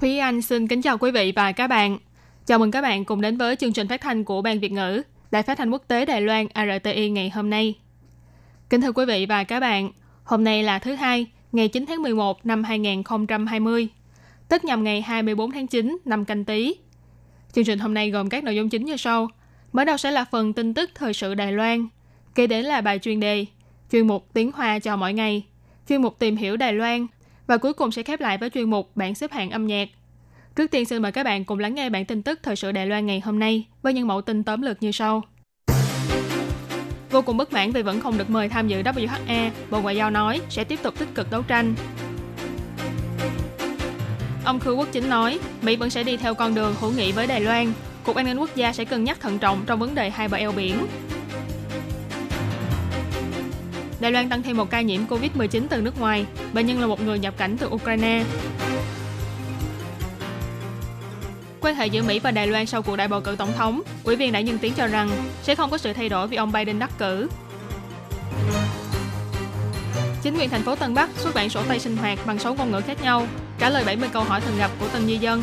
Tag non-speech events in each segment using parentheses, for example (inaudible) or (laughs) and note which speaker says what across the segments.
Speaker 1: Thúy Anh xin kính chào quý vị và các bạn. Chào mừng các bạn cùng đến với chương trình phát thanh của Ban Việt ngữ Đài Phát thanh Quốc tế Đài Loan RTI ngày hôm nay. Kính thưa quý vị và các bạn, hôm nay là thứ hai, ngày 9 tháng 11 năm 2020, tức nhằm ngày 24 tháng 9 năm canh tí. Chương trình hôm nay gồm các nội dung chính như sau. Mở đầu sẽ là phần tin tức thời sự Đài Loan, kế đến là bài chuyên đề, chuyên mục tiếng Hoa cho mỗi ngày, chuyên mục tìm hiểu Đài Loan và cuối cùng sẽ khép lại với chuyên mục bảng xếp hạng âm nhạc. Trước tiên xin mời các bạn cùng lắng nghe bản tin tức thời sự Đài Loan ngày hôm nay với những mẫu tin tóm lược như sau. Vô cùng bất mãn vì vẫn không được mời tham dự WHA, Bộ Ngoại giao nói sẽ tiếp tục tích cực đấu tranh. Ông Khư Quốc Chính nói, Mỹ vẫn sẽ đi theo con đường hữu nghị với Đài Loan. Cục An ninh Quốc gia sẽ cân nhắc thận trọng trong vấn đề hai bờ eo biển. Đài Loan tăng thêm một ca nhiễm COVID-19 từ nước ngoài. Bệnh nhân là một người nhập cảnh từ Ukraine. Quan hệ giữa Mỹ và Đài Loan sau cuộc đại bầu cử tổng thống, ủy viên đã nhân tiếng cho rằng sẽ không có sự thay đổi vì ông Biden đắc cử. Chính quyền thành phố Tân Bắc xuất bản sổ tay sinh hoạt bằng 6 ngôn ngữ khác nhau, trả lời 70 câu hỏi thường gặp của từng di dân.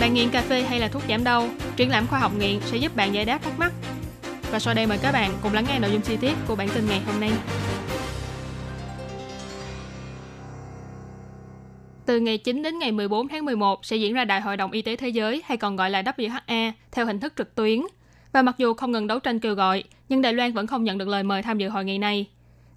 Speaker 1: Bạn nghiện cà phê hay là thuốc giảm đau, triển lãm khoa học nghiện sẽ giúp bạn giải đáp thắc mắc. Và sau đây mời các bạn cùng lắng nghe nội dung chi tiết của bản tin ngày hôm nay. Từ ngày 9 đến ngày 14 tháng 11 sẽ diễn ra Đại hội đồng Y tế Thế giới hay còn gọi là WHA theo hình thức trực tuyến. Và mặc dù không ngừng đấu tranh kêu gọi, nhưng Đài Loan vẫn không nhận được lời mời tham dự hội nghị này.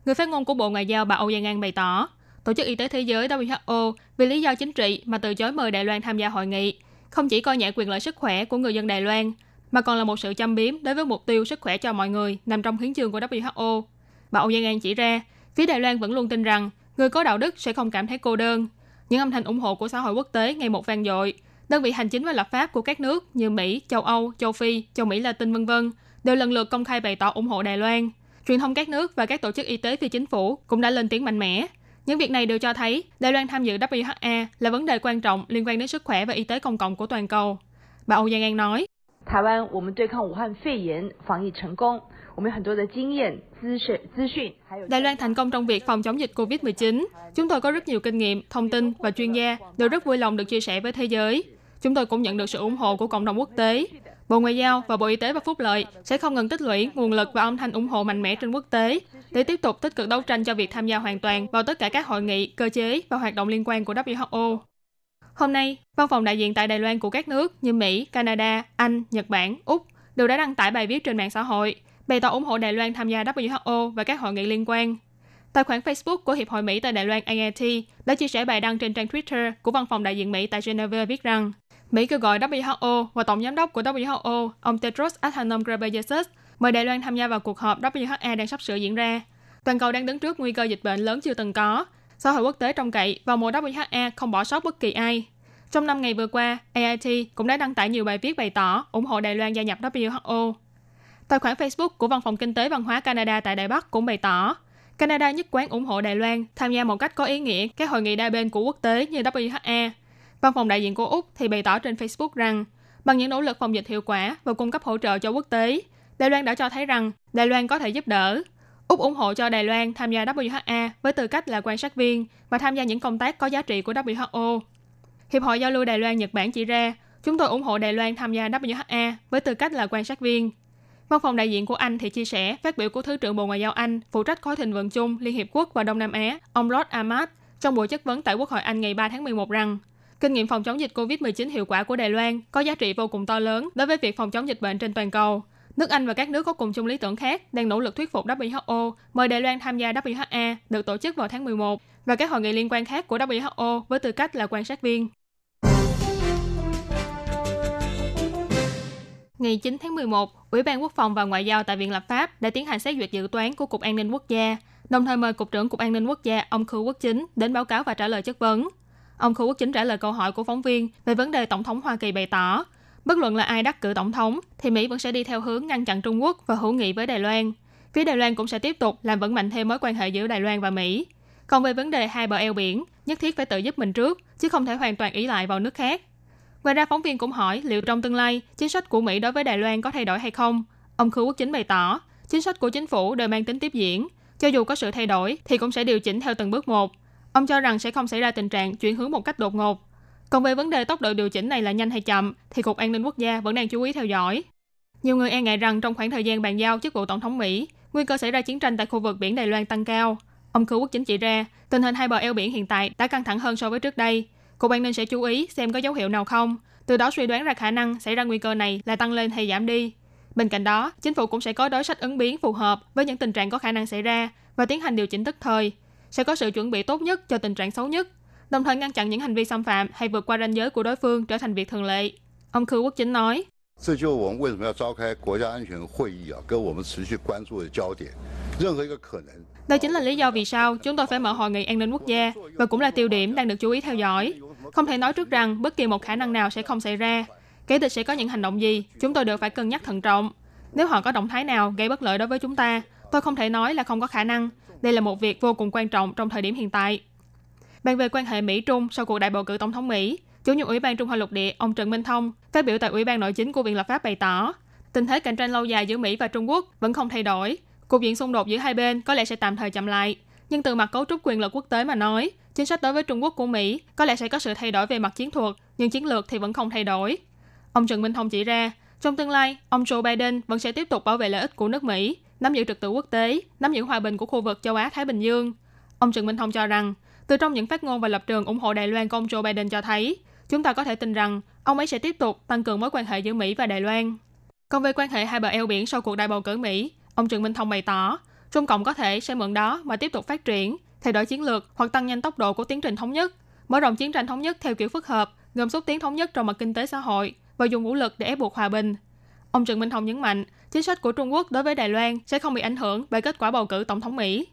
Speaker 1: Người phát ngôn của Bộ Ngoại giao bà Âu Giang An bày tỏ, Tổ chức Y tế Thế giới WHO vì lý do chính trị mà từ chối mời Đài Loan tham gia hội nghị, không chỉ coi nhẹ quyền lợi sức khỏe của người dân Đài Loan, mà còn là một sự châm biếm đối với mục tiêu sức khỏe cho mọi người nằm trong hiến chương của WHO. Bà Âu Giang An chỉ ra, phía Đài Loan vẫn luôn tin rằng người có đạo đức sẽ không cảm thấy cô đơn. Những âm thanh ủng hộ của xã hội quốc tế ngày một vang dội. Đơn vị hành chính và lập pháp của các nước như Mỹ, châu Âu, châu Phi, châu Mỹ Latin vân vân đều lần lượt công khai bày tỏ ủng hộ Đài Loan. Truyền thông các nước và các tổ chức y tế phi chính phủ cũng đã lên tiếng mạnh mẽ. Những việc này đều cho thấy Đài Loan tham dự WHA là vấn đề quan trọng liên quan đến sức khỏe và y tế công cộng của toàn cầu. Bà Âu Giang An nói,
Speaker 2: 台湾我们对抗武汉肺炎防疫成功，我们有很多的经验、资讯、资讯，还有
Speaker 1: Đài Loan thành công trong việc phòng chống dịch COVID-19. Chúng tôi có rất nhiều kinh nghiệm, thông tin và chuyên gia đều rất vui lòng được chia sẻ với thế giới. Chúng tôi cũng nhận được sự ủng hộ của cộng đồng quốc tế. Bộ Ngoại giao và Bộ Y tế và Phúc lợi sẽ không ngừng tích lũy nguồn lực và âm thanh ủng hộ mạnh mẽ trên quốc tế để tiếp tục tích cực đấu tranh cho việc tham gia hoàn toàn vào tất cả các hội nghị, cơ chế và hoạt động liên quan của WHO. Hôm nay, văn phòng đại diện tại Đài Loan của các nước như Mỹ, Canada, Anh, Nhật Bản, Úc đều đã đăng tải bài viết trên mạng xã hội bày tỏ ủng hộ Đài Loan tham gia WHO và các hội nghị liên quan. Tài khoản Facebook của Hiệp hội Mỹ tại Đài Loan AIT đã chia sẻ bài đăng trên trang Twitter của văn phòng đại diện Mỹ tại Geneva viết rằng Mỹ kêu gọi WHO và Tổng giám đốc của WHO, ông Tedros Adhanom Ghebreyesus, mời Đài Loan tham gia vào cuộc họp WHA đang sắp sửa diễn ra. Toàn cầu đang đứng trước nguy cơ dịch bệnh lớn chưa từng có. Xã hội quốc tế trông cậy vào mùa WHA không bỏ sót bất kỳ ai. Trong năm ngày vừa qua, AIT cũng đã đăng tải nhiều bài viết bày tỏ ủng hộ Đài Loan gia nhập WHO. Tài khoản Facebook của Văn phòng Kinh tế Văn hóa Canada tại Đài Bắc cũng bày tỏ, Canada nhất quán ủng hộ Đài Loan tham gia một cách có ý nghĩa các hội nghị đa bên của quốc tế như WHA. Văn phòng đại diện của Úc thì bày tỏ trên Facebook rằng, bằng những nỗ lực phòng dịch hiệu quả và cung cấp hỗ trợ cho quốc tế, Đài Loan đã cho thấy rằng Đài Loan có thể giúp đỡ. Úc ủng hộ cho Đài Loan tham gia WHA với tư cách là quan sát viên và tham gia những công tác có giá trị của WHO. Hiệp hội Giao lưu Đài Loan Nhật Bản chỉ ra, chúng tôi ủng hộ Đài Loan tham gia WHA với tư cách là quan sát viên. Văn phòng đại diện của Anh thì chia sẻ phát biểu của Thứ trưởng Bộ Ngoại giao Anh phụ trách khối thịnh vượng chung Liên Hiệp Quốc và Đông Nam Á, ông Rod Ahmad, trong buổi chất vấn tại Quốc hội Anh ngày 3 tháng 11 rằng kinh nghiệm phòng chống dịch COVID-19 hiệu quả của Đài Loan có giá trị vô cùng to lớn đối với việc phòng chống dịch bệnh trên toàn cầu. Nước Anh và các nước có cùng chung lý tưởng khác đang nỗ lực thuyết phục WHO mời Đài Loan tham gia WHA được tổ chức vào tháng 11 và các hội nghị liên quan khác của WHO với tư cách là quan sát viên. Ngày 9 tháng 11, Ủy ban Quốc phòng và Ngoại giao tại Viện Lập pháp đã tiến hành xét duyệt dự toán của Cục An ninh Quốc gia, đồng thời mời Cục trưởng Cục An ninh Quốc gia ông Khư Quốc Chính đến báo cáo và trả lời chất vấn. Ông Khư Quốc Chính trả lời câu hỏi của phóng viên về vấn đề Tổng thống Hoa Kỳ bày tỏ, bất luận là ai đắc cử Tổng thống, thì Mỹ vẫn sẽ đi theo hướng ngăn chặn Trung Quốc và hữu nghị với Đài Loan. Phía Đài Loan cũng sẽ tiếp tục làm vững mạnh thêm mối quan hệ giữa Đài Loan và Mỹ. Còn về vấn đề hai bờ eo biển, nhất thiết phải tự giúp mình trước, chứ không thể hoàn toàn ý lại vào nước khác. Ngoài ra phóng viên cũng hỏi liệu trong tương lai chính sách của Mỹ đối với Đài Loan có thay đổi hay không. Ông Khưu Quốc Chính bày tỏ, chính sách của chính phủ đều mang tính tiếp diễn, cho dù có sự thay đổi thì cũng sẽ điều chỉnh theo từng bước một. Ông cho rằng sẽ không xảy ra tình trạng chuyển hướng một cách đột ngột. Còn về vấn đề tốc độ điều chỉnh này là nhanh hay chậm thì Cục An ninh Quốc gia vẫn đang chú ý theo dõi. Nhiều người e ngại rằng trong khoảng thời gian bàn giao chức vụ tổng thống Mỹ, nguy cơ xảy ra chiến tranh tại khu vực biển Đài Loan tăng cao. Ông Cư Quốc Chính chỉ ra, tình hình hai bờ eo biển hiện tại đã căng thẳng hơn so với trước đây. Cục An ninh sẽ chú ý xem có dấu hiệu nào không, từ đó suy đoán ra khả năng xảy ra nguy cơ này là tăng lên hay giảm đi. Bên cạnh đó, chính phủ cũng sẽ có đối sách ứng biến phù hợp với những tình trạng có khả năng xảy ra và tiến hành điều chỉnh tức thời, sẽ có sự chuẩn bị tốt nhất cho tình trạng xấu nhất, đồng thời ngăn chặn những hành vi xâm phạm hay vượt qua ranh giới của đối phương trở thành việc thường lệ. Ông Khư Quốc Chính nói, đây chính là lý do vì sao chúng tôi phải mở hội nghị an ninh quốc gia và cũng là tiêu điểm đang được chú ý theo dõi. Không thể nói trước rằng bất kỳ một khả năng nào sẽ không xảy ra. Kể từ sẽ có những hành động gì, chúng tôi đều phải cân nhắc thận trọng. Nếu họ có động thái nào gây bất lợi đối với chúng ta, tôi không thể nói là không có khả năng. Đây là một việc vô cùng quan trọng trong thời điểm hiện tại. Bàn về quan hệ Mỹ-Trung sau cuộc đại bầu cử tổng thống Mỹ, chủ nhiệm Ủy ban Trung Hoa Lục Địa ông Trần Minh Thông phát biểu tại Ủy ban Nội chính của Viện Lập pháp bày tỏ, tình thế cạnh tranh lâu dài giữa Mỹ và Trung Quốc vẫn không thay đổi. Cuộc diện xung đột giữa hai bên có lẽ sẽ tạm thời chậm lại, nhưng từ mặt cấu trúc quyền lực quốc tế mà nói, chính sách đối với Trung Quốc của Mỹ có lẽ sẽ có sự thay đổi về mặt chiến thuật, nhưng chiến lược thì vẫn không thay đổi. Ông Trần Minh Thông chỉ ra, trong tương lai, ông Joe Biden vẫn sẽ tiếp tục bảo vệ lợi ích của nước Mỹ, nắm giữ trật tự quốc tế, nắm giữ hòa bình của khu vực châu Á Thái Bình Dương. Ông Trần Minh Thông cho rằng, từ trong những phát ngôn và lập trường ủng hộ Đài Loan của ông Joe Biden cho thấy, chúng ta có thể tin rằng ông ấy sẽ tiếp tục tăng cường mối quan hệ giữa Mỹ và Đài Loan. Còn về quan hệ hai bờ eo biển sau cuộc đại bầu cử Mỹ, ông Trần Minh Thông bày tỏ, Trung Cộng có thể sẽ mượn đó mà tiếp tục phát triển, thay đổi chiến lược hoặc tăng nhanh tốc độ của tiến trình thống nhất, mở rộng chiến tranh thống nhất theo kiểu phức hợp, gồm xúc tiến thống nhất trong mặt kinh tế xã hội và dùng vũ lực để ép buộc hòa bình. Ông Trần Minh Thông nhấn mạnh, chính sách của Trung Quốc đối với Đài Loan sẽ không bị ảnh hưởng bởi kết quả bầu cử tổng thống Mỹ.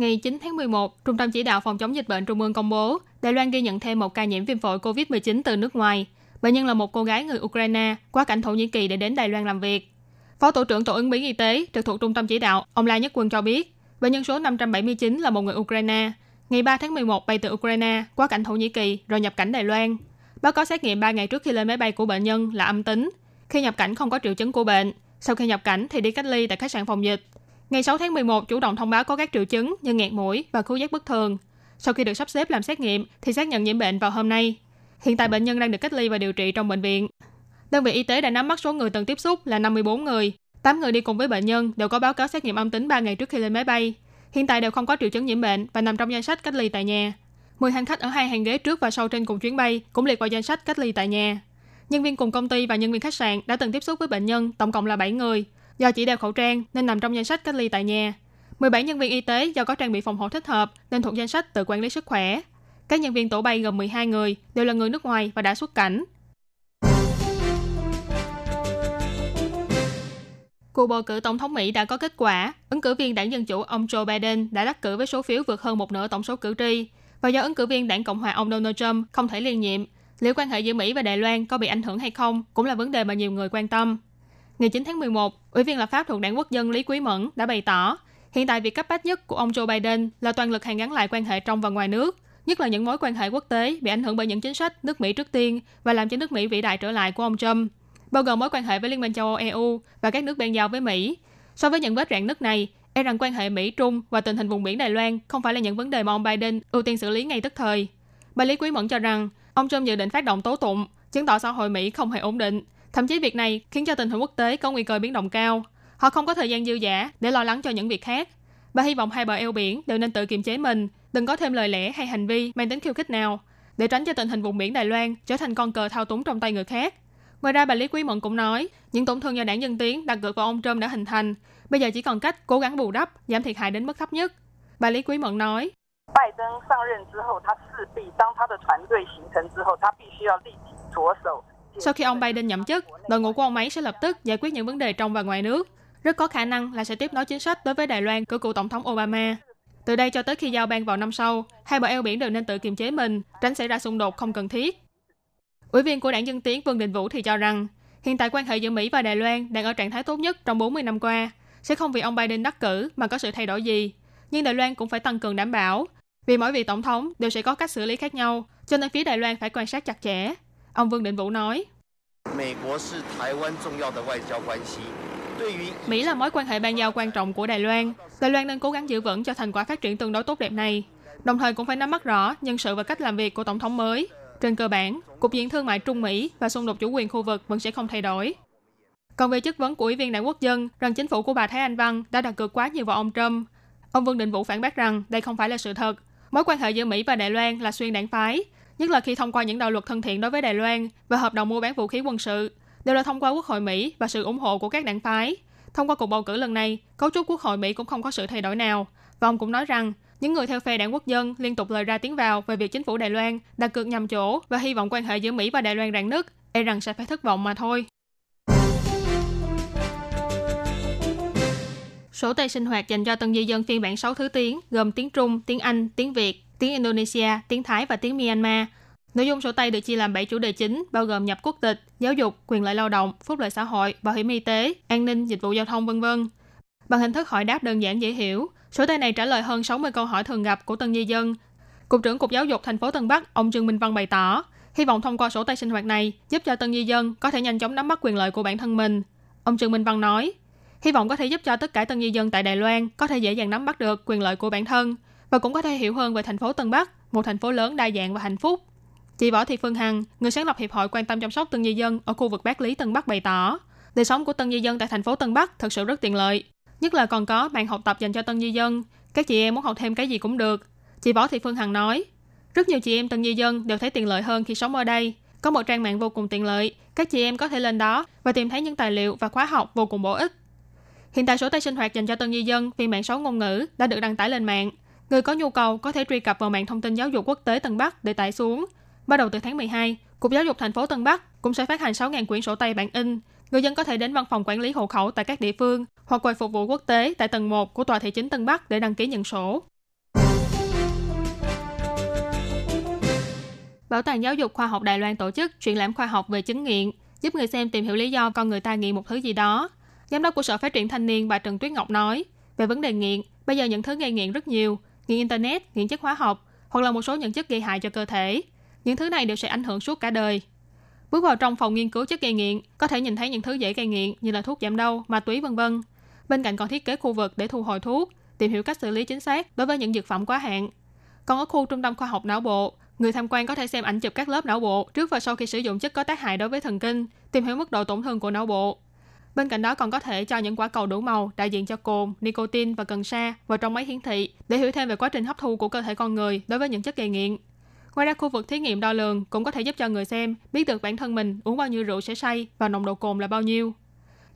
Speaker 1: Ngày 9 tháng 11, Trung tâm Chỉ đạo Phòng chống dịch bệnh Trung ương công bố Đài Loan ghi nhận thêm một ca nhiễm viêm phổi COVID-19 từ nước ngoài. Bệnh nhân là một cô gái người Ukraine qua cảnh Thổ Nhĩ Kỳ để đến Đài Loan làm việc. Phó Tổ trưởng Tổ ứng biến Y tế trực thuộc Trung tâm Chỉ đạo, ông La Nhất Quân cho biết, bệnh nhân số 579 là một người Ukraine. Ngày 3 tháng 11 bay từ Ukraine qua cảnh Thổ Nhĩ Kỳ rồi nhập cảnh Đài Loan. Báo cáo xét nghiệm 3 ngày trước khi lên máy bay của bệnh nhân là âm tính. Khi nhập cảnh không có triệu chứng của bệnh. Sau khi nhập cảnh thì đi cách ly tại khách sạn phòng dịch. Ngày 6 tháng 11 chủ động thông báo có các triệu chứng như nghẹt mũi và khứu giác bất thường. Sau khi được sắp xếp làm xét nghiệm thì xác nhận nhiễm bệnh vào hôm nay. Hiện tại bệnh nhân đang được cách ly và điều trị trong bệnh viện. Đơn vị y tế đã nắm bắt số người từng tiếp xúc là 54 người. 8 người đi cùng với bệnh nhân đều có báo cáo xét nghiệm âm tính 3 ngày trước khi lên máy bay. Hiện tại đều không có triệu chứng nhiễm bệnh và nằm trong danh sách cách ly tại nhà. 10 hành khách ở hai hàng ghế trước và sau trên cùng chuyến bay cũng liệt vào danh sách cách ly tại nhà. Nhân viên cùng công ty và nhân viên khách sạn đã từng tiếp xúc với bệnh nhân, tổng cộng là 7 người. Do chỉ đeo khẩu trang nên nằm trong danh sách cách ly tại nhà. 17 nhân viên y tế do có trang bị phòng hộ thích hợp nên thuộc danh sách tự quản lý sức khỏe. Các nhân viên tổ bay gồm 12 người đều là người nước ngoài và đã xuất cảnh. Cuộc bầu cử tổng thống Mỹ đã có kết quả. Ứng cử viên đảng Dân Chủ ông Joe Biden đã đắc cử với số phiếu vượt hơn một nửa tổng số cử tri. Và do ứng cử viên đảng Cộng hòa ông Donald Trump không thể liên nhiệm, liệu quan hệ giữa Mỹ và Đài Loan có bị ảnh hưởng hay không cũng là vấn đề mà nhiều người quan tâm. Ngày 9 tháng 11, Ủy viên lập pháp thuộc đảng Quốc dân Lý Quý Mẫn đã bày tỏ, hiện tại việc cấp bách nhất của ông Joe Biden là toàn lực hàn gắn lại quan hệ trong và ngoài nước, nhất là những mối quan hệ quốc tế bị ảnh hưởng bởi những chính sách nước Mỹ trước tiên và làm cho nước Mỹ vĩ đại trở lại của ông Trump, bao gồm mối quan hệ với Liên minh châu Âu EU và các nước bên giao với Mỹ. So với những vết rạn nứt này, e rằng quan hệ Mỹ-Trung và tình hình vùng biển Đài Loan không phải là những vấn đề mà ông Biden ưu tiên xử lý ngay tức thời. Bà Lý Quý Mẫn cho rằng, ông Trump dự định phát động tố tụng, chứng tỏ xã hội Mỹ không hề ổn định. Thậm chí việc này khiến cho tình hình quốc tế có nguy cơ biến động cao. Họ không có thời gian dư dả để lo lắng cho những việc khác. Bà hy vọng hai bờ eo biển đều nên tự kiềm chế mình, đừng có thêm lời lẽ hay hành vi mang tính khiêu khích nào, để tránh cho tình hình vùng biển Đài Loan trở thành con cờ thao túng trong tay người khác. Ngoài ra, bà Lý Quý Mẫn cũng nói, những tổn thương do đảng Dân Tiến đặt cược vào ông Trump đã hình thành, bây giờ chỉ còn cách cố gắng bù đắp, giảm thiệt hại đến mức thấp nhất. Bà Lý Quý Mẫn nói,
Speaker 3: 拜登上任之后，他势必当他的团队形成之后，他必须要立即着手。
Speaker 1: sau khi ông Biden nhậm chức, đội ngũ của ông ấy sẽ lập tức giải quyết những vấn đề trong và ngoài nước. rất có khả năng là sẽ tiếp nối chính sách đối với Đài Loan của cựu tổng thống Obama. Từ đây cho tới khi giao ban vào năm sau, hai bờ eo biển đều nên tự kiềm chế mình, tránh xảy ra xung đột không cần thiết. Ủy viên của đảng Dân Tiến Vương Đình Vũ thì cho rằng, hiện tại quan hệ giữa Mỹ và Đài Loan đang ở trạng thái tốt nhất trong 40 năm qua, sẽ không vì ông Biden đắc cử mà có sự thay đổi gì. Nhưng Đài Loan cũng phải tăng cường đảm bảo, vì mỗi vị tổng thống đều sẽ có cách xử lý khác nhau, cho nên phía Đài Loan phải quan sát chặt chẽ. Ông Vương Định Vũ nói. Mỹ là mối quan hệ ban giao quan trọng của Đài Loan. Đài Loan nên cố gắng giữ vững cho thành quả phát triển tương đối tốt đẹp này. Đồng thời cũng phải nắm bắt rõ nhân sự và cách làm việc của Tổng thống mới. Trên cơ bản, Cục diện thương mại Trung Mỹ và xung đột chủ quyền khu vực vẫn sẽ không thay đổi. Còn về chất vấn của Ủy viên Đảng Quốc dân rằng chính phủ của bà Thái Anh Văn đã đặt cược quá nhiều vào ông Trump, ông Vương Định Vũ phản bác rằng đây không phải là sự thật. Mối quan hệ giữa Mỹ và Đài Loan là xuyên đảng phái, nhất là khi thông qua những đạo luật thân thiện đối với Đài Loan và hợp đồng mua bán vũ khí quân sự, đều là thông qua Quốc hội Mỹ và sự ủng hộ của các đảng phái. Thông qua cuộc bầu cử lần này, cấu trúc Quốc hội Mỹ cũng không có sự thay đổi nào. Và ông cũng nói rằng, những người theo phe đảng quốc dân liên tục lời ra tiếng vào về việc chính phủ Đài Loan đặt cược nhầm chỗ và hy vọng quan hệ giữa Mỹ và Đài Loan rạn nứt, e rằng sẽ phải thất vọng mà thôi. Sổ tay sinh hoạt dành cho tân di dân phiên bản 6 thứ tiếng gồm tiếng Trung, tiếng Anh, tiếng Việt, tiếng Indonesia, tiếng Thái và tiếng Myanmar. Nội dung sổ tay được chia làm 7 chủ đề chính, bao gồm nhập quốc tịch, giáo dục, quyền lợi lao động, phúc lợi xã hội, bảo hiểm y tế, an ninh, dịch vụ giao thông vân vân. Bằng hình thức hỏi đáp đơn giản dễ hiểu, sổ tay này trả lời hơn 60 câu hỏi thường gặp của tân di dân. Cục trưởng Cục Giáo dục thành phố Tân Bắc, ông Trương Minh Văn bày tỏ, hy vọng thông qua sổ tay sinh hoạt này giúp cho tân di dân có thể nhanh chóng nắm bắt quyền lợi của bản thân mình. Ông Trương Minh Văn nói, hy vọng có thể giúp cho tất cả tân di dân tại Đài Loan có thể dễ dàng nắm bắt được quyền lợi của bản thân và cũng có thể hiểu hơn về thành phố Tân Bắc, một thành phố lớn đa dạng và hạnh phúc. Chị Võ Thị Phương Hằng, người sáng lập Hiệp hội quan tâm chăm sóc tân di dân ở khu vực Bát Lý Tân Bắc bày tỏ, đời sống của tân di dân tại thành phố Tân Bắc thật sự rất tiện lợi, nhất là còn có bàn học tập dành cho tân di dân. Các chị em muốn học thêm cái gì cũng được. Chị Võ Thị Phương Hằng nói, rất nhiều chị em tân di dân đều thấy tiện lợi hơn khi sống ở đây. Có một trang mạng vô cùng tiện lợi, các chị em có thể lên đó và tìm thấy những tài liệu và khóa học vô cùng bổ ích. Hiện tại sổ tay sinh hoạt dành cho tân di dân vì mạng số ngôn ngữ đã được đăng tải lên mạng. Người có nhu cầu có thể truy cập vào mạng thông tin giáo dục quốc tế Tân Bắc để tải xuống. Bắt đầu từ tháng 12, Cục Giáo dục thành phố Tân Bắc cũng sẽ phát hành 6.000 quyển sổ tay bản in. Người dân có thể đến văn phòng quản lý hộ khẩu tại các địa phương hoặc quầy phục vụ quốc tế tại tầng 1 của tòa thị chính Tân Bắc để đăng ký nhận sổ. Bảo tàng Giáo dục Khoa học Đài Loan tổ chức triển lãm khoa học về chứng nghiện, giúp người xem tìm hiểu lý do con người ta nghiện một thứ gì đó. Giám đốc của Sở Phát triển Thanh niên bà Trần Tuyết Ngọc nói, về vấn đề nghiện, bây giờ những thứ gây nghiện rất nhiều, nghiện Internet, nghiện chất hóa học, hoặc là một số những chất gây hại cho cơ thể. Những thứ này đều sẽ ảnh hưởng suốt cả đời. Bước vào trong phòng nghiên cứu chất gây nghiện, có thể nhìn thấy những thứ dễ gây nghiện như là thuốc giảm đau, ma túy vân vân. Bên cạnh còn thiết kế khu vực để thu hồi thuốc, tìm hiểu cách xử lý chính xác đối với những dược phẩm quá hạn. Còn ở khu trung tâm khoa học não bộ, người tham quan có thể xem ảnh chụp các lớp não bộ trước và sau khi sử dụng chất có tác hại đối với thần kinh, tìm hiểu mức độ tổn thương của não bộ. Bên cạnh đó còn có thể cho những quả cầu đủ màu đại diện cho cồn, nicotine và cần sa vào trong máy hiển thị để hiểu thêm về quá trình hấp thu của cơ thể con người đối với những chất gây nghiện. Ngoài ra, khu vực thí nghiệm đo lường cũng có thể giúp cho người xem biết được bản thân mình uống bao nhiêu rượu sẽ say và nồng độ cồn là bao nhiêu.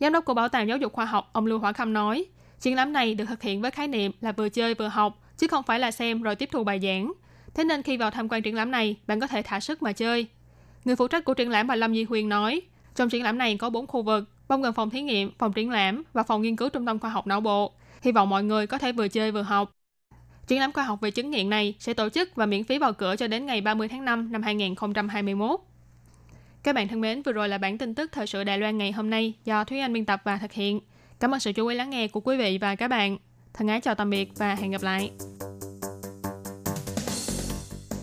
Speaker 1: Giám đốc của Bảo tàng Giáo dục Khoa học, ông Lưu Hỏa Khâm nói, triển lãm này được thực hiện với khái niệm là vừa chơi vừa học, chứ không phải là xem rồi tiếp thu bài giảng. Thế nên khi vào tham quan triển lãm này, bạn có thể thả sức mà chơi. Người phụ trách của triển lãm bà Lâm Di Huyền nói, trong triển lãm này có 4 khu vực, bao gồm phòng thí nghiệm, phòng triển lãm và phòng nghiên cứu trung tâm khoa học não bộ. Hy vọng mọi người có thể vừa chơi vừa học. Triển lãm khoa học về chứng nghiện này sẽ tổ chức và miễn phí vào cửa cho đến ngày 30 tháng 5 năm 2021. Các bạn thân mến, vừa rồi là bản tin tức thời sự Đài Loan ngày hôm nay do Thúy Anh biên tập và thực hiện. Cảm ơn sự chú ý lắng nghe của quý vị và các bạn. Thân ái chào tạm biệt và hẹn gặp lại.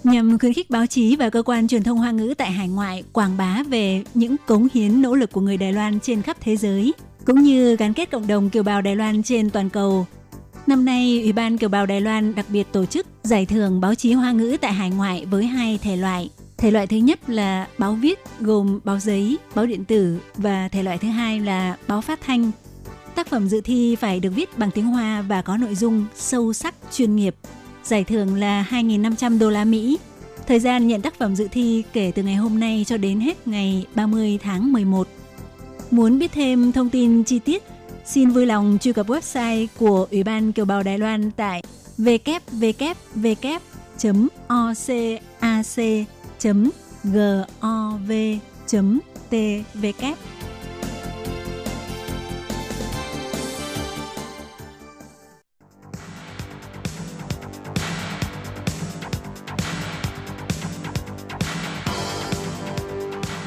Speaker 4: Nhằm khuyến khích báo chí và cơ quan truyền thông Hoa ngữ tại hải ngoại quảng bá về những cống hiến nỗ lực của người Đài Loan trên khắp thế giới, cũng như gắn kết cộng đồng kiều bào Đài Loan trên toàn cầu, Năm nay, Ủy ban Kiều bào Đài Loan đặc biệt tổ chức giải thưởng báo chí Hoa ngữ tại hải ngoại với hai thể loại. Thể loại thứ nhất là báo viết gồm báo giấy, báo điện tử và thể loại thứ hai là báo phát thanh. Tác phẩm dự thi phải được viết bằng tiếng Hoa và có nội dung sâu sắc, chuyên nghiệp. Giải thưởng là 2.500 đô la Mỹ. Thời gian nhận tác phẩm dự thi kể từ ngày hôm nay cho đến hết ngày 30 tháng 11. Muốn biết thêm thông tin chi tiết, Xin vui lòng truy cập website của Ủy ban Kiều bào Đài Loan tại www.ocac.gov.tw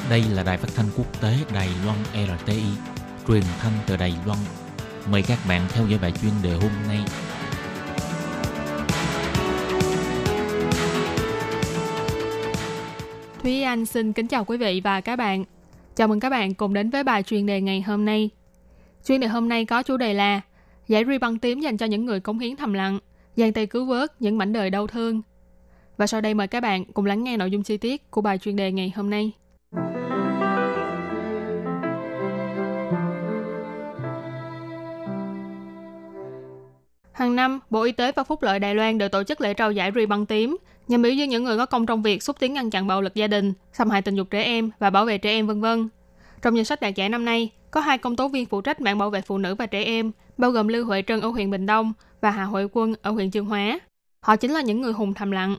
Speaker 5: Đây là đài phát thanh quốc tế Đài Loan RTI, truyền thanh từ Đài Loan. Mời các bạn theo dõi bài chuyên đề hôm nay.
Speaker 1: Thúy Anh xin kính chào quý vị và các bạn. Chào mừng các bạn cùng đến với bài chuyên đề ngày hôm nay. Chuyên đề hôm nay có chủ đề là Giải ri băng tím dành cho những người cống hiến thầm lặng, dàn tay cứu vớt những mảnh đời đau thương. Và sau đây mời các bạn cùng lắng nghe nội dung chi tiết của bài chuyên đề ngày hôm nay. Hàng năm, Bộ Y tế và Phúc lợi Đài Loan đều tổ chức lễ trao giải Ri băng tím nhằm biểu dương những người có công trong việc xúc tiến ngăn chặn bạo lực gia đình, xâm hại tình dục trẻ em và bảo vệ trẻ em vân vân. Trong danh sách đạt giải năm nay, có hai công tố viên phụ trách mạng bảo vệ phụ nữ và trẻ em, bao gồm Lưu Huệ Trân ở huyện Bình Đông và Hà Huệ Quân ở huyện Chương Hóa. Họ chính là những người hùng thầm lặng.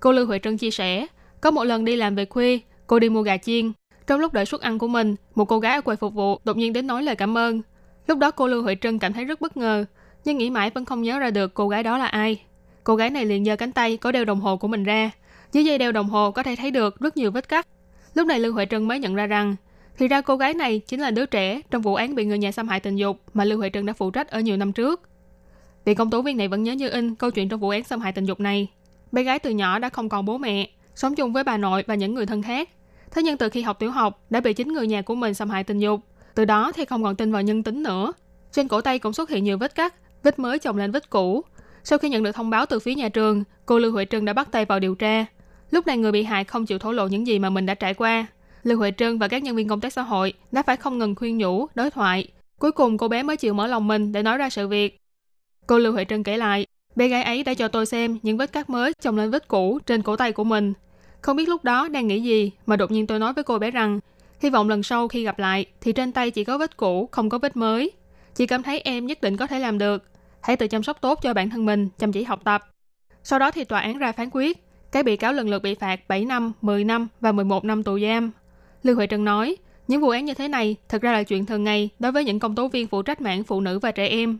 Speaker 1: Cô Lưu Huệ Trân chia sẻ, có một lần đi làm về khuya, cô đi mua gà chiên. Trong lúc đợi suất ăn của mình, một cô gái ở quầy phục vụ đột nhiên đến nói lời cảm ơn. Lúc đó cô Lưu Huệ Trân cảm thấy rất bất ngờ, nhưng nghĩ mãi vẫn không nhớ ra được cô gái đó là ai. Cô gái này liền giơ cánh tay có đeo đồng hồ của mình ra. Dưới dây đeo đồng hồ có thể thấy được rất nhiều vết cắt. Lúc này Lưu Huệ Trân mới nhận ra rằng, thì ra cô gái này chính là đứa trẻ trong vụ án bị người nhà xâm hại tình dục mà Lưu Huệ Trân đã phụ trách ở nhiều năm trước. Vị công tố viên này vẫn nhớ như in câu chuyện trong vụ án xâm hại tình dục này. Bé gái từ nhỏ đã không còn bố mẹ, sống chung với bà nội và những người thân khác. Thế nhưng từ khi học tiểu học đã bị chính người nhà của mình xâm hại tình dục, từ đó thì không còn tin vào nhân tính nữa. Trên cổ tay cũng xuất hiện nhiều vết cắt, vết mới chồng lên vết cũ. Sau khi nhận được thông báo từ phía nhà trường, cô Lưu Huệ Trân đã bắt tay vào điều tra. Lúc này người bị hại không chịu thổ lộ những gì mà mình đã trải qua. Lưu Huệ Trân và các nhân viên công tác xã hội đã phải không ngừng khuyên nhủ, đối thoại. Cuối cùng cô bé mới chịu mở lòng mình để nói ra sự việc. Cô Lưu Huệ Trân kể lại, bé gái ấy đã cho tôi xem những vết cắt mới chồng lên vết cũ trên cổ tay của mình. Không biết lúc đó đang nghĩ gì mà đột nhiên tôi nói với cô bé rằng hy vọng lần sau khi gặp lại thì trên tay chỉ có vết cũ, không có vết mới. Chị cảm thấy em nhất định có thể làm được. Hãy tự chăm sóc tốt cho bản thân mình, chăm chỉ học tập. Sau đó thì tòa án ra phán quyết, các bị cáo lần lượt bị phạt 7 năm, 10 năm và 11 năm tù giam. Lưu Huệ trần nói, những vụ án như thế này thật ra là chuyện thường ngày đối với những công tố viên phụ trách mạng phụ nữ và trẻ em.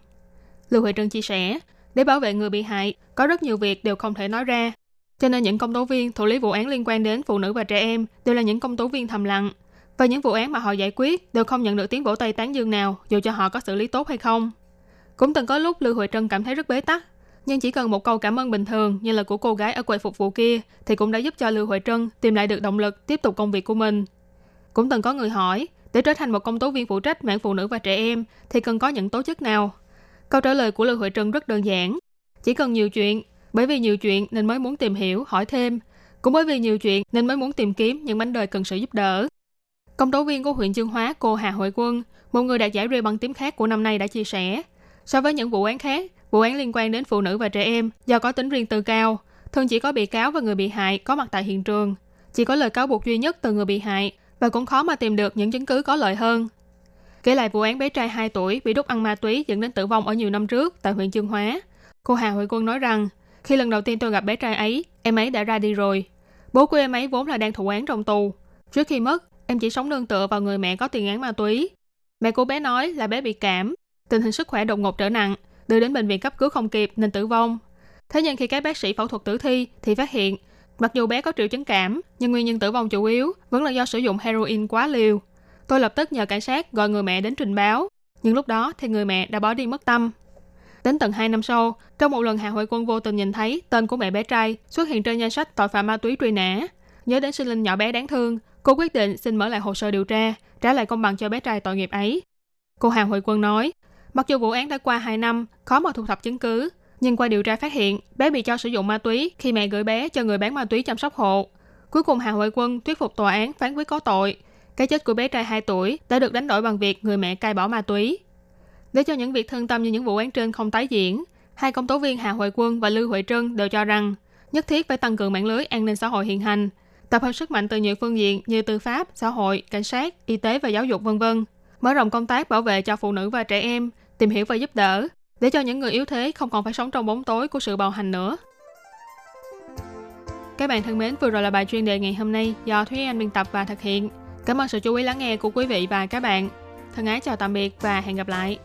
Speaker 1: Lưu Huệ trần chia sẻ, để bảo vệ người bị hại, có rất nhiều việc đều không thể nói ra. Cho nên những công tố viên thụ lý vụ án liên quan đến phụ nữ và trẻ em đều là những công tố viên thầm lặng. Và những vụ án mà họ giải quyết đều không nhận được tiếng vỗ tay tán dương nào dù cho họ có xử lý tốt hay không. Cũng từng có lúc Lưu Huệ Trân cảm thấy rất bế tắc, nhưng chỉ cần một câu cảm ơn bình thường như là của cô gái ở quầy phục vụ kia thì cũng đã giúp cho Lưu Huệ Trân tìm lại được động lực tiếp tục công việc của mình. Cũng từng có người hỏi, để trở thành một công tố viên phụ trách mạng phụ nữ và trẻ em thì cần có những tố chất nào? Câu trả lời của Lưu Huệ Trân rất đơn giản. Chỉ cần nhiều chuyện, bởi vì nhiều chuyện nên mới muốn tìm hiểu, hỏi thêm. Cũng bởi vì nhiều chuyện nên mới muốn tìm kiếm những mảnh đời cần sự giúp đỡ. Công tố viên của huyện Chương Hóa cô Hà Hội Quân, một người đạt giải rê bằng tím khác của năm nay đã chia sẻ, so với những vụ án khác, vụ án liên quan đến phụ nữ và trẻ em do có tính riêng tư cao, thường chỉ có bị cáo và người bị hại có mặt tại hiện trường. Chỉ có lời cáo buộc duy nhất từ người bị hại và cũng khó mà tìm được những chứng cứ có lợi hơn. Kể lại vụ án bé trai 2 tuổi bị đốt ăn ma túy dẫn đến tử vong ở nhiều năm trước tại huyện Chương Hóa, cô Hà Huệ Quân nói rằng, khi lần đầu tiên tôi gặp bé trai ấy, em ấy đã ra đi rồi. Bố của em ấy vốn là đang thụ án trong tù. Trước khi mất, em chỉ sống nương tựa vào người mẹ có tiền án ma túy. Mẹ của bé nói là bé bị cảm, tình hình sức khỏe đột ngột trở nặng, đưa đến bệnh viện cấp cứu không kịp nên tử vong. Thế nhưng khi các bác sĩ phẫu thuật tử thi thì phát hiện, mặc dù bé có triệu chứng cảm, nhưng nguyên nhân tử vong chủ yếu vẫn là do sử dụng heroin quá liều. Tôi lập tức nhờ cảnh sát gọi người mẹ đến trình báo, nhưng lúc đó thì người mẹ đã bỏ đi mất tâm. Đến tận 2 năm sau, trong một lần Hà Huệ Quân vô tình nhìn thấy tên của mẹ bé trai xuất hiện trên danh sách tội phạm ma túy truy nã. Nhớ đến sinh linh nhỏ bé đáng thương, cô quyết định xin mở lại hồ sơ điều tra, trả lại công bằng cho bé trai tội nghiệp ấy. Cô Hà Huệ Quân nói, mặc dù vụ án đã qua 2 năm, khó mà thu thập chứng cứ, nhưng qua điều tra phát hiện bé bị cho sử dụng ma túy khi mẹ gửi bé cho người bán ma túy chăm sóc hộ. Cuối cùng Hà Huệ Quân thuyết phục tòa án phán quyết có tội. Cái chết của bé trai 2 tuổi đã được đánh đổi bằng việc người mẹ cai bỏ ma túy. Để cho những việc thương tâm như những vụ án trên không tái diễn, hai công tố viên Hà Huệ Quân và Lưu Huệ Trân đều cho rằng nhất thiết phải tăng cường mạng lưới an ninh xã hội hiện hành, tập hợp sức mạnh từ nhiều phương diện như tư pháp, xã hội, cảnh sát, y tế và giáo dục vân vân, mở rộng công tác bảo vệ cho phụ nữ và trẻ em, tìm hiểu và giúp đỡ, để cho những người yếu thế không còn phải sống trong bóng tối của sự bạo hành nữa. Các bạn thân mến, vừa rồi là bài chuyên đề ngày hôm nay do Thúy Anh biên tập và thực hiện. Cảm ơn sự chú ý lắng nghe của quý vị và các bạn. Thân ái chào tạm biệt và hẹn gặp lại.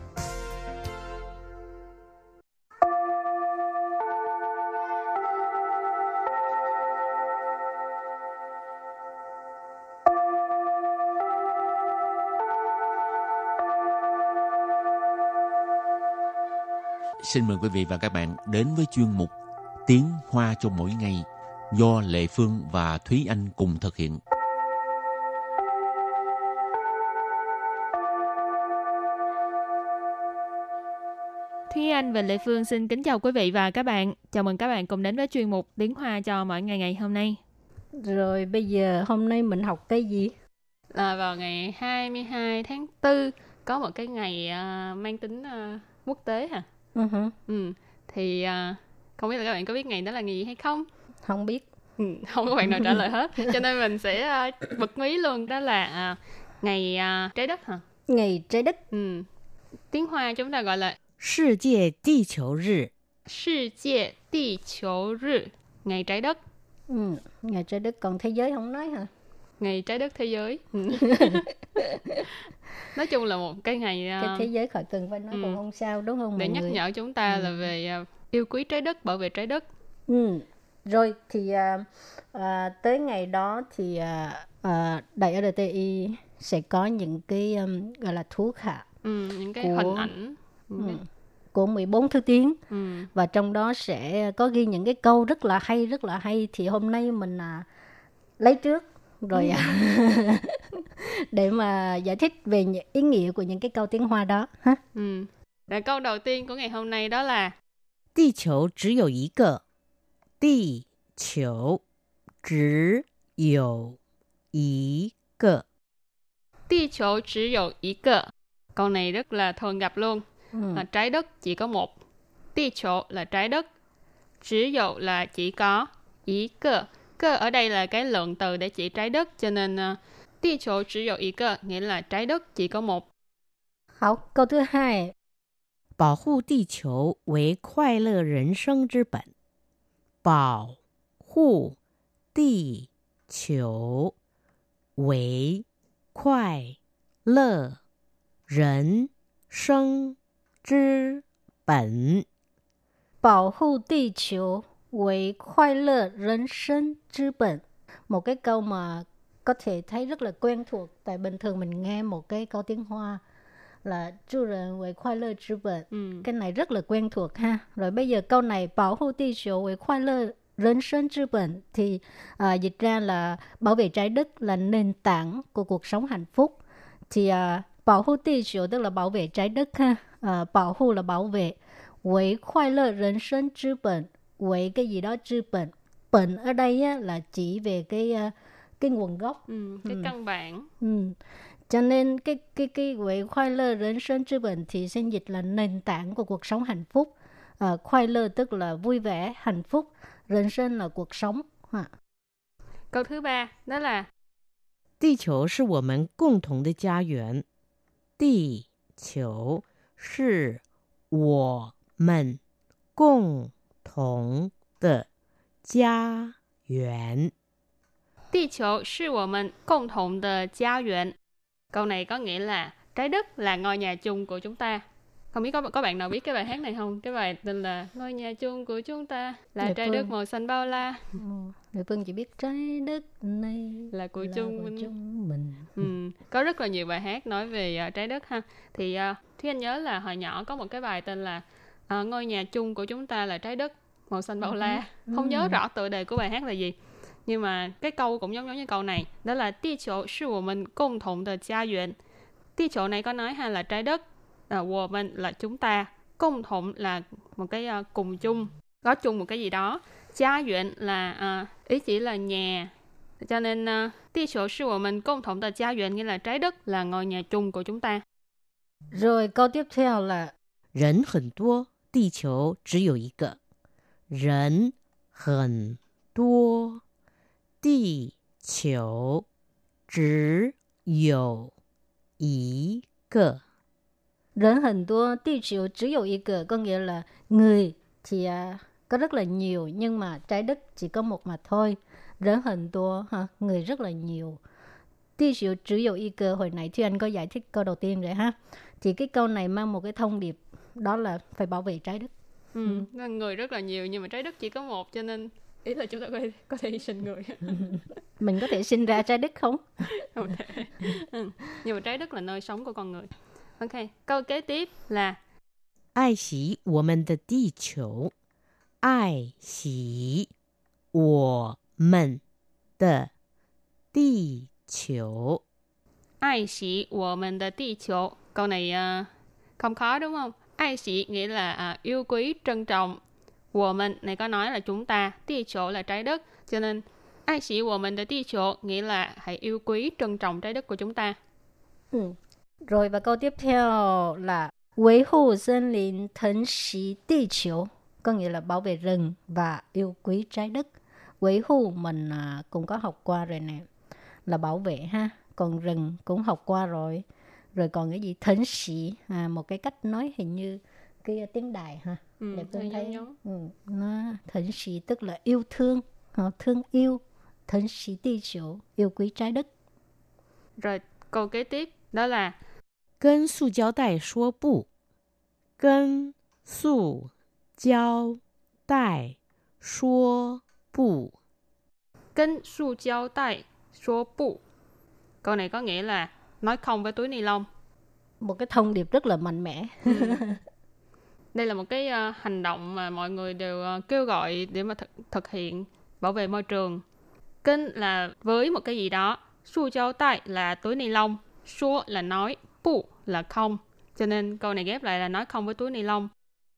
Speaker 5: Xin mời quý vị và các bạn đến với chuyên mục Tiếng Hoa cho mỗi ngày do Lệ Phương và Thúy Anh cùng thực hiện.
Speaker 1: Thúy Anh và Lệ Phương xin kính chào quý vị và các bạn. Chào mừng các bạn cùng đến với chuyên mục Tiếng Hoa cho mỗi ngày ngày hôm nay.
Speaker 6: Rồi bây giờ hôm nay mình học cái gì?
Speaker 1: Là vào ngày 22 tháng 4 có một cái ngày uh, mang tính uh, quốc tế hả?
Speaker 6: Uh-huh.
Speaker 1: Ừ. Thì uh, không biết là các bạn có biết ngày đó là ngày gì hay không?
Speaker 6: Không biết.
Speaker 1: Ừ, không có bạn nào trả lời hết. Cho nên mình sẽ uh, bật mí luôn đó là uh, ngày uh, trái đất hả?
Speaker 6: Ngày trái đất.
Speaker 1: Ừ. Tiếng Hoa chúng ta gọi là
Speaker 7: 世界地球日，
Speaker 1: 世界地球日, ngày trái đất.
Speaker 6: Ừ. Ngày trái đất còn thế giới không nói hả?
Speaker 1: Ngày trái đất thế giới. Ừ. (laughs) (laughs) Nói chung là một cái ngày uh,
Speaker 6: Cái thế giới khỏi cần phải nói
Speaker 1: ừ.
Speaker 6: cũng không sao đúng không
Speaker 1: để nhắc
Speaker 6: người?
Speaker 1: nhở chúng ta là về uh, yêu quý trái đất, bảo vệ trái đất.
Speaker 6: Ừ. Rồi thì à, à, tới ngày đó thì à, à, Đài RTI sẽ có những cái um, gọi là thú khả
Speaker 1: Ừ, những cái
Speaker 6: Của-
Speaker 1: hình ảnh. Ừ.
Speaker 6: ừ. của 14 thứ tiếng
Speaker 1: Ừ.
Speaker 6: và trong đó sẽ có ghi những cái câu rất là hay rất là hay thì hôm nay mình à, lấy trước rồi ừ. À. (laughs) để mà giải thích về ý nghĩa của những cái câu tiếng Hoa đó ha.
Speaker 1: Ừ. Rồi câu đầu tiên của ngày hôm nay đó là
Speaker 7: Địa cầu chỉ có một cái. Địa chỉ có một cái.
Speaker 1: Địa chỉ có một. Câu này rất là thường gặp luôn.
Speaker 6: Ừ.
Speaker 1: Là trái đất chỉ có một. Địa cầu là trái đất. Chỉ có là chỉ có. Ý Cơ ở đây là cái lượng từ để chỉ trái đất. Cho nên uh, địa cầu chỉ có một cái. Nghĩa là trái đất chỉ có một.
Speaker 6: 好，câu thứ hai
Speaker 7: 保护地球为快乐人生之本。保护地球为快乐人生之本。
Speaker 6: bảo hộ địa球 为快乐人生之本. Một cái câu mà có thể thấy rất là quen thuộc tại bình thường mình nghe một cái câu tiếng Hoa là chu rần với khoai lơ chứ bệnh
Speaker 1: Ừ.
Speaker 6: cái này rất là quen thuộc ha rồi bây giờ câu này bảo hộ địa球với khoai lơ人生之本thì à, dịch ra là bảo vệ trái đất là nền tảng của cuộc sống hạnh phúc thì à, bảo hộ địa球tức là bảo vệ trái đất ha à, bảo hộ là bảo vệ với khoai lơ人生之本 với cái gì đó chứ bệnh bệnh ở đây á, là chỉ về cái à, cái nguồn gốc
Speaker 1: Ừ. Cái căn bản.
Speaker 6: Ừ. Cho nên cái cái cái quỹ khoai lơ人生之本 thì xin dịch là nền tảng của cuộc sống hạnh phúc. À, khoai lơ tức là vui vẻ, hạnh phúc,人生 là cuộc sống. Ha.
Speaker 1: Câu thứ ba đó là
Speaker 7: 地球是我们共同的家园。地球是我们共 同的家园。
Speaker 1: Địa cầu là 我们共同的家园. Câu này có nghĩa là trái đất là ngôi nhà chung của chúng ta. Không biết có có bạn nào biết cái bài hát này không? Cái bài tên là Ngôi nhà chung của chúng ta là
Speaker 6: Dạ
Speaker 1: trái
Speaker 6: vâng.
Speaker 1: đất màu xanh bao la
Speaker 6: Ừ. Người Phương chỉ biết trái đất này
Speaker 1: là của
Speaker 6: là
Speaker 1: chung
Speaker 6: của
Speaker 1: mình.
Speaker 6: chúng mình.
Speaker 1: Ừ. Có rất là nhiều bài hát nói về à, trái đất ha. Thì uh, Thúy Anh nhớ là hồi nhỏ có một cái bài tên là à, Ngôi nhà chung của chúng ta là trái đất màu xanh bao la. Không nhớ rõ tựa đề của bài hát là gì. Nhưng mà cái câu cũng giống giống như câu này. Đó là Địa cầu là 我们共同的家园. Địa cầu này có nói ha là trái đất. À, 我们 là chúng ta.共同là một cái à, cùng chung. Có chung một cái gì đó. Gia viện là à, ý chỉ là nhà. Cho nên uh, địa cầu là 我们共同的家园 nghĩa là trái đất là ngôi nhà chung của chúng ta.
Speaker 6: Rồi câu tiếp theo là
Speaker 7: 人很多， 地球只有一个。人很多，地球只有一个。
Speaker 6: 人很多, địa球chỉ có một cái, có nghĩa là người thì à, có rất là nhiều nhưng mà trái đất chỉ có một mà thôi.人很多 ha, người rất là nhiều. Địa cầu chỉ có một cái, hồi nãy thì anh có giải thích câu đầu tiên rồi ha. Thì cái câu này mang một cái thông điệp đó là phải bảo vệ trái đất.
Speaker 1: Ừ. ừ. người rất là nhiều nhưng mà trái đất chỉ có một cho nên ý là chúng ta có thể, có thể sinh người. (laughs)
Speaker 6: Mình có thể sinh ra trái đất không? (laughs)
Speaker 1: Không thể. Ừ. nhưng mà trái đất là nơi sống của con người. Ok câu kế tiếp là
Speaker 7: ai xỉ của mình the địa cầu ai xỉ của mình the địa cầu
Speaker 1: ai xỉ của mình the địa cầu câu này uh, không khó đúng không? Ai sĩ nghĩa là à, yêu quý, trân trọng. Của mình này có nói là chúng ta, địa球 là trái đất. Cho nên ai sĩ của mình là địa球nghĩa là hãy yêu quý, trân trọng trái đất của chúng ta.
Speaker 6: Ừ. Rồi và câu tiếp theo là维护森林、疼惜地球, có nghĩa là bảo vệ rừng và yêu quý trái đất.维护mình à, cũng có học qua rồi nè, là bảo vệ ha. Còn rừng cũng học qua rồi. rồi còn cái gì? Thính sĩ. À, một cái cách nói hình như cái à, tiếng đài ha.
Speaker 1: Ừ,
Speaker 6: để tôi thấy.
Speaker 1: giống.
Speaker 6: ừ, nó thính sĩ tức là yêu thương. Họ thương yêu. Thính sĩ tiêu chủ yêu quý trái đất.
Speaker 1: Rồi câu kế tiếp đó là
Speaker 7: Cân su giao đại số bù Cân su giao đại số bù
Speaker 1: Cân su giao đại số bù Câu này có nghĩa là nói không với túi ni lông.
Speaker 6: Một cái thông điệp rất là mạnh mẽ. (laughs)
Speaker 1: Đây là một cái ờ, hành động mà mọi người đều ờ, kêu gọi để mà thực, thực hiện bảo vệ môi trường. Kênh là với một cái gì đó. Su giao tay là túi ni lông. Số là nói. Bu là không. Cho nên câu này ghép lại là nói không với túi ni lông.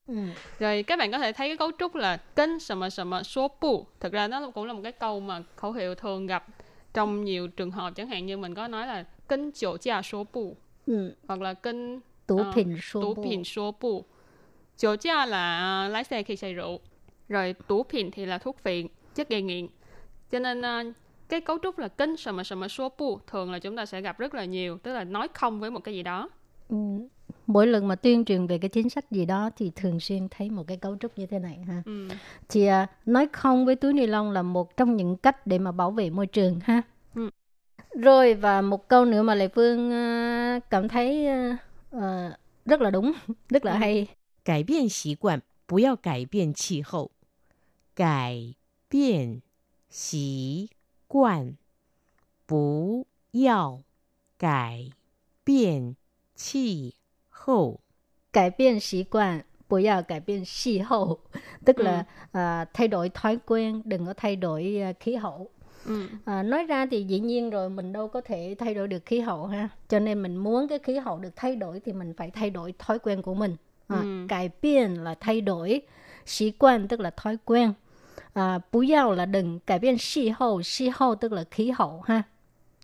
Speaker 6: Ừ.
Speaker 1: Rồi các bạn có thể thấy cái cấu trúc là kênh sầm mà sầm mà số bu. Thực ra nó cũng là một cái câu mà khẩu hiệu thường gặp trong nhiều trường hợp chẳng hạn như mình có nói là kênh chỗ gia số bu
Speaker 6: Ừ.
Speaker 1: hoặc là kênh
Speaker 6: Tú
Speaker 1: Ờ,
Speaker 6: 品说
Speaker 1: tú
Speaker 6: 不
Speaker 1: 品số bu. Chỗ gia là à, lái xe khi say rượu. Rồi tú品thì là thuốc phiện, chất gây nghiện. Cho nên à, cái cấu trúc là kênh sầm mà sầm mà số bu thường là chúng ta sẽ gặp rất là nhiều, tức là nói không với một cái gì đó.
Speaker 6: Ừ. Mỗi lần mà tuyên truyền về cái chính sách gì đó thì thường xuyên thấy một cái cấu trúc như thế này ha.
Speaker 1: Ừ.
Speaker 6: Thì à, nói không với túi ni lông là một trong những cách để mà bảo vệ môi trường ha.
Speaker 1: Ừ.
Speaker 6: Rồi và một câu nữa mà Lệ Phương à, cảm thấy à, à, rất là đúng, (laughs) rất là
Speaker 1: Ừ.
Speaker 6: hay.
Speaker 7: 改变习惯，不要改变气候。改变习惯，不要改变气候。
Speaker 6: Cải biên sĩ quan, 不要改变气候, (laughs) tức là à, thay đổi thói quen, đừng có thay đổi à, khí hậu.
Speaker 1: Ừ.
Speaker 6: à, nói ra thì dĩ nhiên rồi mình đâu có thể thay đổi được khí hậu ha. Cho nên mình muốn cái khí hậu được thay đổi thì mình phải thay đổi thói quen của mình. À,
Speaker 1: ừ.
Speaker 6: cải biến là thay đổi sĩ quan tức là thói quen. À, bú giao là đừng cải biến khí hậu khí hậu tức là khí hậu ha.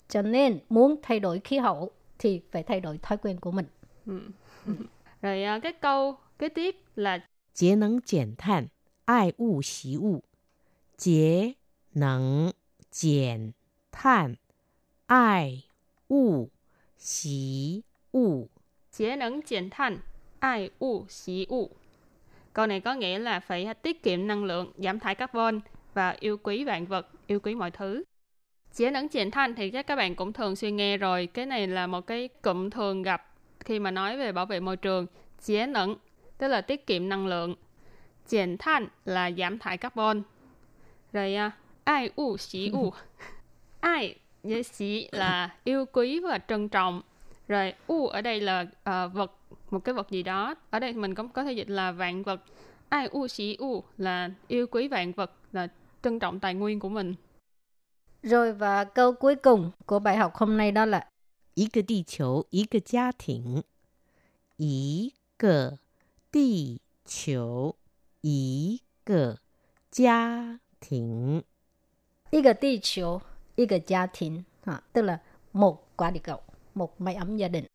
Speaker 6: Cho nên muốn thay đổi khí hậu thì phải thay đổi thói quen của mình.
Speaker 1: Ừ. (laughs) Rồi à, cái câu kế tiếp là
Speaker 7: chế năng giảm than. Ai u xí u. Chế năng 减碳，爱物惜物。
Speaker 1: chế nắng减碳, ai u xí u. Câu này có nghĩa là phải tiết kiệm năng lượng, giảm thải carbon và yêu quý vạn vật, yêu quý mọi thứ. Chế nắng减碳thì chắc các bạn cũng thường xuyên nghe rồi. Cái này là một cái cụm thường gặp khi mà nói về bảo vệ môi trường. Chế nắng tức là tiết kiệm năng lượng.减碳là giảm thải carbon. Rồi à, ai u xí u. (laughs) Ai với xí là yêu quý và trân trọng. Rồi u ở đây là ờ, vật, một cái vật gì đó. Ở đây mình cũng có thể dịch là vạn vật. Ai u xí u là yêu quý vạn vật, là trân trọng tài nguyên của mình.
Speaker 6: rồi và câu cuối cùng của bài học hôm nay đó là
Speaker 7: 一个地球，一个家庭。一个地球，一个家庭。
Speaker 6: y cái địa球, y cái gia đình, à, tức là một quả địa cầu, một mái ấm gia đình.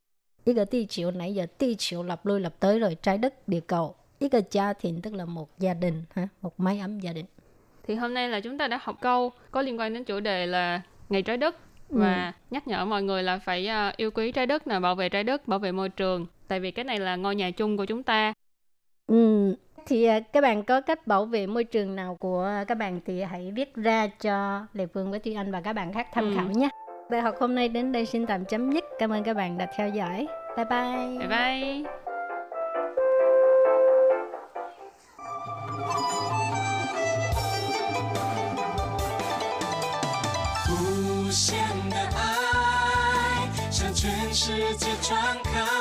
Speaker 6: Y cái địa球nãy giờ địa球lặp lui lặp tới rồi, trái đất, địa cầu. Y cái gia đình tức là một gia đình, ha, một mái ấm gia đình.
Speaker 1: Thì hôm nay là chúng ta đã học câu có liên quan đến chủ đề là ngày trái đất và nhắc nhở mọi người là phải ờ, yêu quý trái đất, là bảo vệ trái đất, bảo vệ môi trường. Tại vì cái này là ngôi nhà chung của chúng ta.
Speaker 6: Ừ, thì à, các bạn có cách bảo vệ môi trường nào của à, các bạn thì hãy viết ra cho Lê Phương với Tuy Anh và các bạn khác tham
Speaker 1: ừ.
Speaker 6: khảo nhé. Bài học hôm nay đến đây xin tạm chấm dứt. Cảm ơn các bạn đã theo dõi. Bye bye.
Speaker 1: Bye bye.
Speaker 8: Hãy subscribe cho kênh Ghiền Mì Gõ Để không bỏ lỡ những video hấp dẫn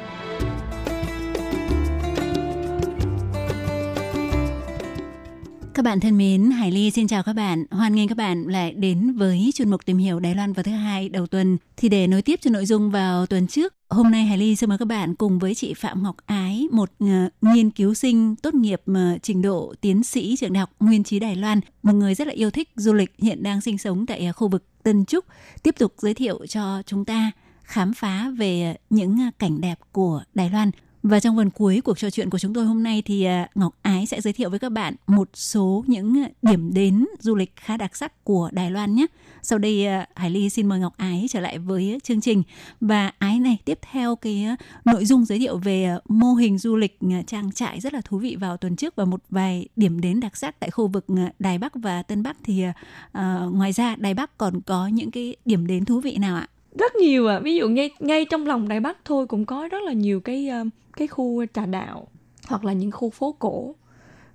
Speaker 9: Bạn thân mến, Hải Ly xin chào các bạn. Hoan nghênh các bạn lại đến với chuyên mục tìm hiểu Đài Loan vào thứ hai đầu tuần. Thì để nối tiếp cho nội dung vào tuần trước, hôm nay Hải Ly xin mời các bạn cùng với chị Phạm Ngọc Ái, một uh, nghiên cứu sinh tốt nghiệp mà trình độ tiến sĩ trường đại học Nguyên trí Đài Loan, một người rất là yêu thích du lịch, hiện đang sinh sống tại ờ, khu vực Tân Trúc, tiếp tục giới thiệu cho chúng ta khám phá về những cảnh đẹp của Đài Loan và trong phần cuối cuộc trò chuyện của chúng tôi hôm nay thì à, Ngọc Ái sẽ giới thiệu với các bạn một số những điểm đến du lịch khá đặc sắc của Đài Loan nhé. Sau đây à, Hải Ly xin mời Ngọc Ái trở lại với chương trình và Ái này tiếp theo cái à, nội dung giới thiệu về mô hình du lịch trang trại rất là thú vị vào tuần trước và một vài điểm đến đặc sắc tại khu vực Đài Bắc và Tân Bắc thì uh, ngoài ra Đài Bắc còn có những cái điểm đến thú vị nào ạ?
Speaker 10: rất nhiều à ví dụ ngay ngay trong lòng đài bắc thôi cũng có rất là nhiều cái cái khu trà đạo hoặc là những khu phố cổ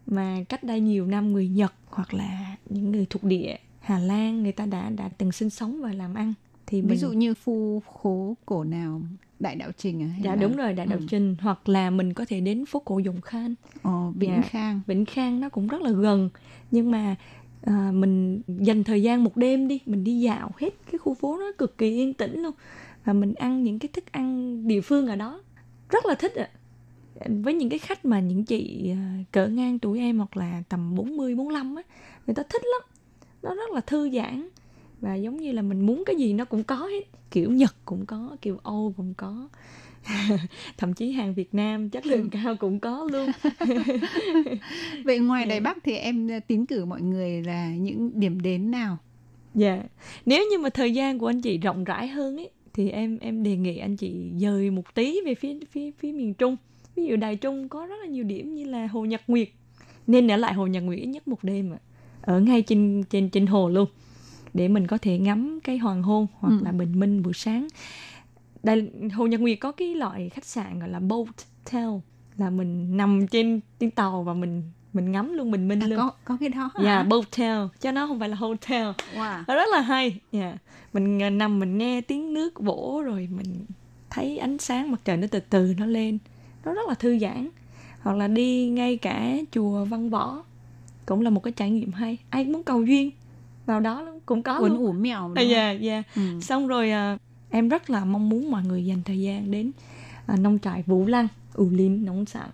Speaker 10: mà cách đây nhiều năm người Nhật hoặc là những người thuộc địa Hà Lan người ta đã đã từng sinh sống và làm ăn
Speaker 4: thì mình... ví dụ như khu phố cổ nào đại đạo trình à?
Speaker 10: dạ là... đúng rồi đại đạo ừ. trình hoặc là mình có thể đến phố cổ Dòng Khan
Speaker 4: Ồ, Vĩnh dạ. Khang
Speaker 10: Vĩnh Khang nó cũng rất là gần nhưng mà à, mình dành thời gian một đêm đi mình đi dạo hết cái khu phố nó cực kỳ yên tĩnh luôn và mình ăn những cái thức ăn địa phương ở đó rất là thích ạ. Với những cái khách mà những chị à, cỡ ngang tuổi em hoặc là tầm 40 45 á người ta thích lắm. Nó rất là thư giãn và giống như là mình muốn cái gì nó cũng có hết. Kiểu Nhật cũng có kiểu Âu cũng có (laughs) thậm chí hàng Việt Nam chất lượng cao cũng có luôn. (laughs)
Speaker 4: Vậy ngoài Đài Bắc thì em tiến cử mọi người là những điểm đến nào?
Speaker 10: Dạ. Yeah. nếu như mà thời gian của anh chị rộng rãi hơn ấy thì em em đề nghị anh chị dời một tí về phía phía phía miền Trung ví dụ Đài Trung có rất là nhiều điểm như là hồ Nhật Nguyệt nên ở lại hồ Nhật Nguyệt ít nhất một đêm ạ ở ngay trên trên trên hồ luôn để mình có thể ngắm cái hoàng hôn hoặc ừ. là bình minh buổi sáng đây hồ nhật nguyệt có cái loại khách sạn gọi là boat tail là mình nằm trên trên tàu và mình mình ngắm luôn bình minh
Speaker 4: à,
Speaker 10: luôn.
Speaker 4: có có cái đó
Speaker 10: dạ yeah, tail cho nó không phải là hotel. Wow. rất là hay. Yeah. mình nằm mình nghe tiếng nước vỗ rồi mình thấy ánh sáng mặt trời nó từ từ nó lên. Nó rất là thư giãn. Hoặc là đi ngay cả chùa văn võ cũng là một cái trải nghiệm hay. Ai muốn cầu duyên. Vào đó cũng có
Speaker 4: Quấn ủ mèo
Speaker 10: à, dạ dạ ừ. xong rồi à, em rất là mong muốn mọi người dành thời gian đến à, nông trại Vũ Lăng, ủ Linh, nông sản.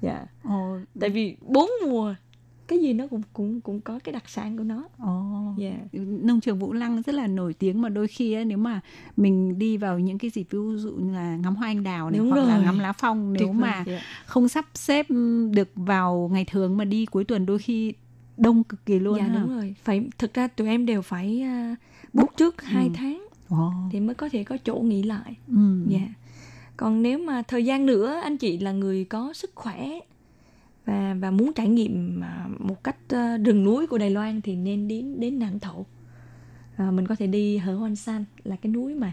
Speaker 10: Dạ. Ồ. Tại vì bốn mùa cái gì nó cũng cũng cũng có cái đặc sản của nó.
Speaker 4: Ồ. Yeah. Nông trường Vũ Lăng rất là nổi tiếng mà đôi khi ấy, nếu mà mình đi vào những cái dịp ví dụ như là ngắm hoa anh đào này Đúng hoặc rồi. là ngắm lá phong nếu Tuyệt mà yeah. Dạ. không sắp xếp được vào ngày thường mà đi cuối tuần đôi khi đông cực kỳ luôn.
Speaker 10: Dạ
Speaker 4: ha.
Speaker 10: đúng rồi. Phải thực ra tụi em đều phải uh, book trước ừ. 2 tháng wow. thì mới có thể có chỗ nghỉ lại ừ. dạ yeah. Còn nếu mà thời gian nữa anh chị là người có sức khỏe và và muốn trải nghiệm à, một cách ờ, rừng núi của Đài Loan thì nên đến đến Nạng Thổ à, mình có thể đi Hở Hoan San là cái núi mà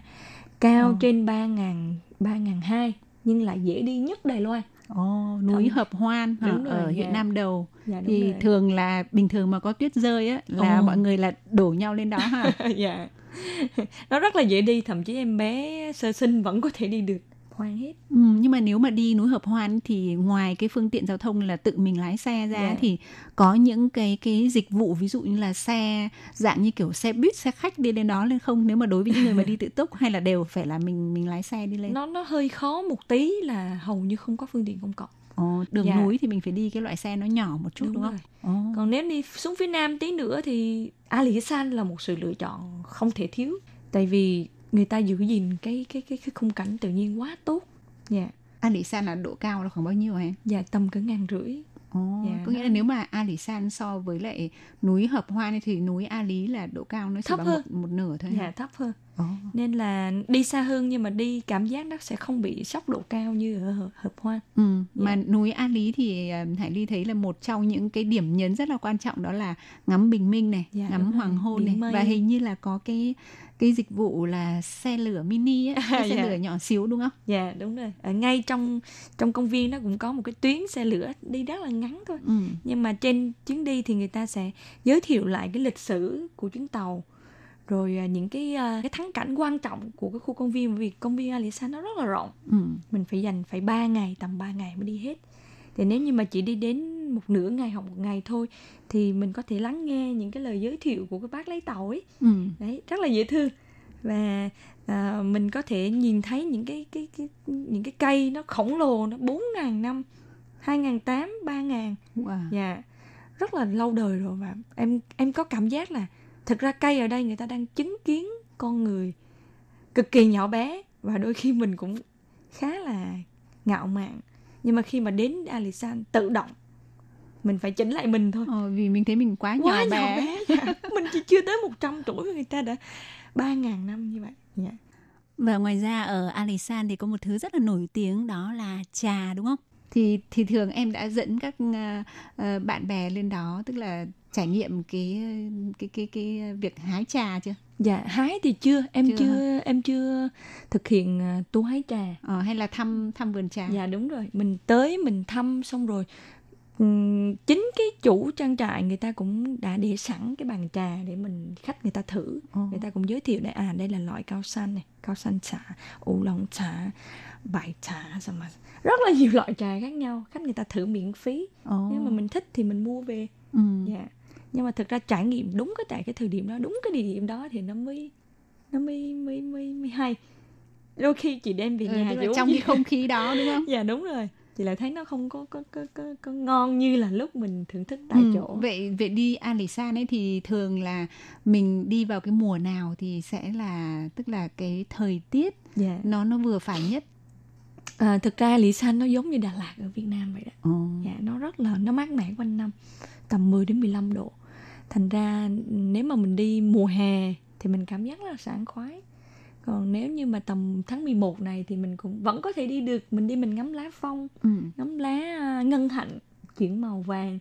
Speaker 10: cao oh. trên ba ngàn ba ngàn hai nhưng lại dễ đi nhất Đài Loan
Speaker 4: Ồ, oh, núi Hợp Hoan hả? Rồi, ở huyện dạ. Nam Đầu dạ, thì rồi. thường là bình thường mà có tuyết rơi á là oh. mọi người là đổ nhau lên đó ha. (laughs)
Speaker 10: dạ. (laughs) nó rất là dễ đi thậm chí em bé sơ sinh vẫn có thể đi được hoan hết
Speaker 4: ừ, nhưng mà nếu mà đi núi hợp hoan thì ngoài cái phương tiện giao thông là tự mình lái xe ra yeah. Dạ. thì có những cái cái dịch vụ ví dụ như là xe dạng như kiểu xe buýt xe khách đi lên đó lên không nếu mà đối với những người mà đi tự túc hay là đều phải là mình mình lái xe đi lên
Speaker 10: nó nó hơi khó một tí là hầu như không có phương tiện công cộng
Speaker 4: Ồ, đường dạ. núi thì mình phải đi cái loại xe nó nhỏ một chút đúng, đúng không?
Speaker 10: Ồ. Còn nếu đi xuống phía nam tí nữa thì Ali San là một sự lựa chọn không thể thiếu. Tại vì người ta giữ gìn cái cái cái cái khung cảnh tự nhiên quá tốt. Dạ. Yeah.
Speaker 4: Ali San là độ cao là khoảng bao nhiêu hả?
Speaker 10: Dạ tầm cỡ ngàn rưỡi.
Speaker 4: Ồ, dạ, có nghĩa là nếu mà A Lý San so với lại núi Hợp Hoa thì núi A Lý là độ cao nó chỉ
Speaker 10: thấp
Speaker 4: bằng
Speaker 10: hơn.
Speaker 4: Một, một nửa thôi.
Speaker 10: Dạ, thấp hơn. oh. nên là đi xa hơn nhưng mà đi cảm giác nó sẽ không bị sốc độ cao như ở hợp hoan
Speaker 4: ừ. yeah. mà núi A Lý thì ờ, Hải Ly thấy là một trong những cái điểm nhấn rất là quan trọng đó là ngắm bình minh này yeah, ngắm hoàng hôn này mây. và hình như là có cái cái dịch vụ là xe lửa mini ấy, (laughs) cái xe yeah. lửa nhỏ xíu đúng không?
Speaker 10: Dạ yeah, đúng rồi. Ở ngay trong trong công viên nó cũng có một cái tuyến xe lửa đi rất là ngắn thôi. Ừ. Nhưng mà trên chuyến đi thì người ta sẽ giới thiệu lại cái lịch sử của chuyến tàu rồi à, những cái à, cái thắng cảnh quan trọng của cái khu công viên vì công viên Alisa nó rất là rộng ừ. mình phải dành phải 3 ngày tầm 3 ngày mới đi hết thì nếu như mà chỉ đi đến một nửa ngày hoặc một ngày thôi thì mình có thể lắng nghe những cái lời giới thiệu của cái bác lấy tàu ấy. Ừ. đấy rất là dễ thương. Và à, mình có thể nhìn thấy những cái cái, cái những cái cây nó khổng lồ nó bốn ngàn năm hai ngàn tám ba ngàn. Dạ. Rất là lâu đời rồi và em em có cảm giác là thực ra cây ở đây người ta đang chứng kiến con người cực kỳ nhỏ bé và đôi khi mình cũng khá là ngạo mạn nhưng mà khi mà đến Alisan tự động mình phải chỉnh lại mình thôi
Speaker 4: ờ, vì mình thấy mình quá, quá nhỏ bé, nhỏ bé (laughs)
Speaker 10: dạ. mình chỉ chưa tới 100 tuổi người ta đã ba ngàn năm như vậy dạ.
Speaker 4: và ngoài ra ở Alisan thì có một thứ rất là nổi tiếng đó là trà đúng không thì thì thường em đã dẫn các uh, uh, bạn bè lên đó tức là trải nghiệm cái cái cái cái việc hái trà chưa?
Speaker 10: Dạ hái thì chưa em chưa, chưa em chưa thực hiện uh, tu hái trà.
Speaker 4: Ờ, hay là thăm thăm vườn trà?
Speaker 10: Dạ đúng rồi mình tới mình thăm xong rồi chính cái chủ trang trại người ta cũng đã để sẵn cái bàn trà để mình khách người ta thử oh. người ta cũng giới thiệu đây à đây là loại cao xanh này cao xanh trà ủ lòng trà bài trà xong mà rất là nhiều loại trà khác nhau khách người ta thử miễn phí oh. nếu mà mình thích thì mình mua về ừ. dạ nhưng mà thực ra trải nghiệm đúng cái tại cái thời điểm đó đúng cái địa điểm đó thì nó mới nó mới mới mới, mới hay đôi khi chị đem về ừ, nhà
Speaker 4: ừ, trong cái không khí đó đúng không (laughs)
Speaker 10: dạ đúng rồi chị lại thấy nó không có có có có, có ngon như là lúc mình thưởng thức tại ừ, chỗ
Speaker 4: vậy vậy đi Alisan ấy thì thường là mình đi vào cái mùa nào thì sẽ là tức là cái thời tiết yeah. Dạ. nó nó vừa phải nhất
Speaker 10: à, thực ra San nó giống như Đà Lạt ở Việt Nam vậy đó. Oh. Dạ, nó rất là nó mát mẻ quanh năm, tầm 10 đến 15 độ. Thành ra nếu mà mình đi mùa hè thì mình cảm giác rất là sảng khoái. Còn nếu như mà tầm tháng 11 này thì mình cũng vẫn có thể đi được. Mình đi mình ngắm lá phong ừ. ngắm lá à, ngân hạnh chuyển màu vàng.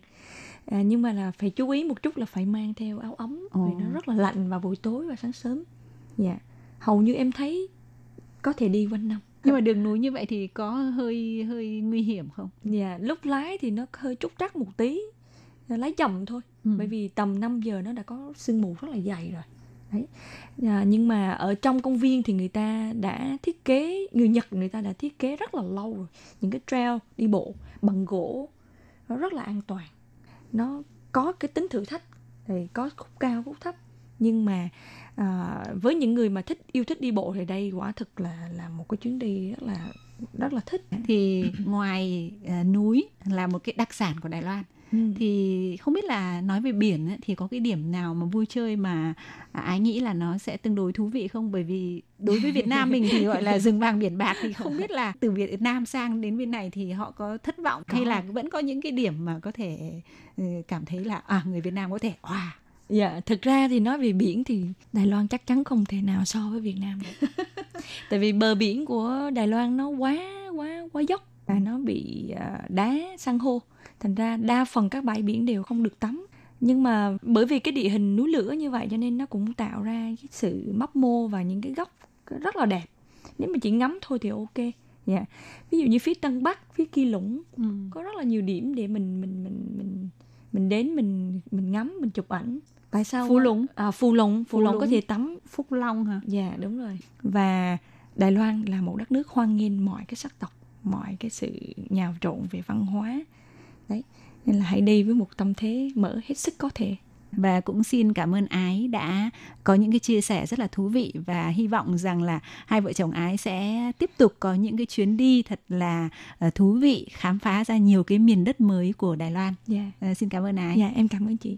Speaker 10: À, nhưng mà là phải chú ý một chút là phải mang theo áo ấm Ồ. vì nó rất là lạnh vào buổi tối và sáng sớm. Dạ. Hầu như em thấy có thể đi quanh năm.
Speaker 4: Nhưng mà đường núi như vậy thì có hơi hơi nguy hiểm không?
Speaker 10: Dạ lúc lái thì nó hơi trúc trắc một tí lái chậm thôi. Ừ. bởi vì tầm 5 giờ nó đã có sương mù rất là dày rồi. Đấy. À, nhưng mà ở trong công viên thì người ta đã thiết kế người nhật người ta đã thiết kế rất là lâu rồi. Những cái trail đi bộ bằng gỗ nó rất là an toàn. Nó có cái tính thử thách thì có khúc cao khúc thấp. Nhưng mà à, với những người mà thích yêu thích đi bộ thì đây quả thực là là một cái chuyến đi rất là rất là thích.
Speaker 4: Thì ngoài uh, núi là một cái đặc sản của Đài Loan Ừ. thì không biết là nói về biển ấy, thì có cái điểm nào mà vui chơi mà ái nghĩ là nó sẽ tương đối thú vị không bởi vì đối với Việt Nam mình thì gọi là rừng vàng biển bạc thì không biết là từ Việt Nam sang đến bên này thì họ có thất vọng có. hay là vẫn có những cái điểm mà có thể ừ, cảm thấy là à người Việt Nam có thể wow
Speaker 10: Dạ, thực ra thì nói về biển thì Đài Loan chắc chắn không thể nào so với Việt Nam được. (laughs) Tại vì bờ biển của Đài Loan nó quá quá quá dốc và nó bị uh, đá san hô thành ra đa phần các bãi biển đều không được tắm. Nhưng mà bởi vì cái địa hình núi lửa như vậy cho nên nó cũng tạo ra cái sự mấp mô và những cái góc rất là đẹp. Nếu mà chỉ ngắm thôi thì ok. Dạ. Yeah. ví dụ như phía tân bắc phía kia lũng ừ. có rất là nhiều điểm để mình mình mình mình mình đến mình mình ngắm mình chụp ảnh. Tại sao
Speaker 4: phú lũng.
Speaker 10: À phù lũng. Phù lũng có thể tắm.
Speaker 4: Phúc long hả?
Speaker 10: Dạ đúng rồi. Và đài loan là một đất nước hoan nghênh mọi cái sắc tộc mọi cái sự nhào trộn về văn hóa đấy nên là hãy đi với một tâm thế mở hết sức có thể
Speaker 4: và cũng xin cảm ơn ái đã có những cái chia sẻ rất là thú vị và hy vọng rằng là hai vợ chồng ái sẽ tiếp tục có những cái chuyến đi thật là uh, thú vị khám phá ra nhiều cái miền đất mới của Đài Loan.
Speaker 10: Yeah.
Speaker 4: Dạ. Uh, xin cảm ơn ái.
Speaker 10: Dạ yeah, em cảm ơn chị.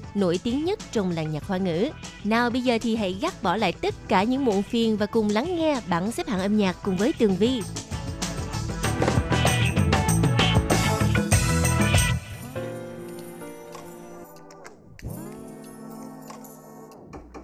Speaker 11: nổi tiếng nhất trong làng nhạc hoa ngữ. Nào, bây giờ thì hãy gác bỏ lại tất cả những muộn phiền và cùng lắng nghe bảng xếp hạng âm nhạc cùng với Tường Vi.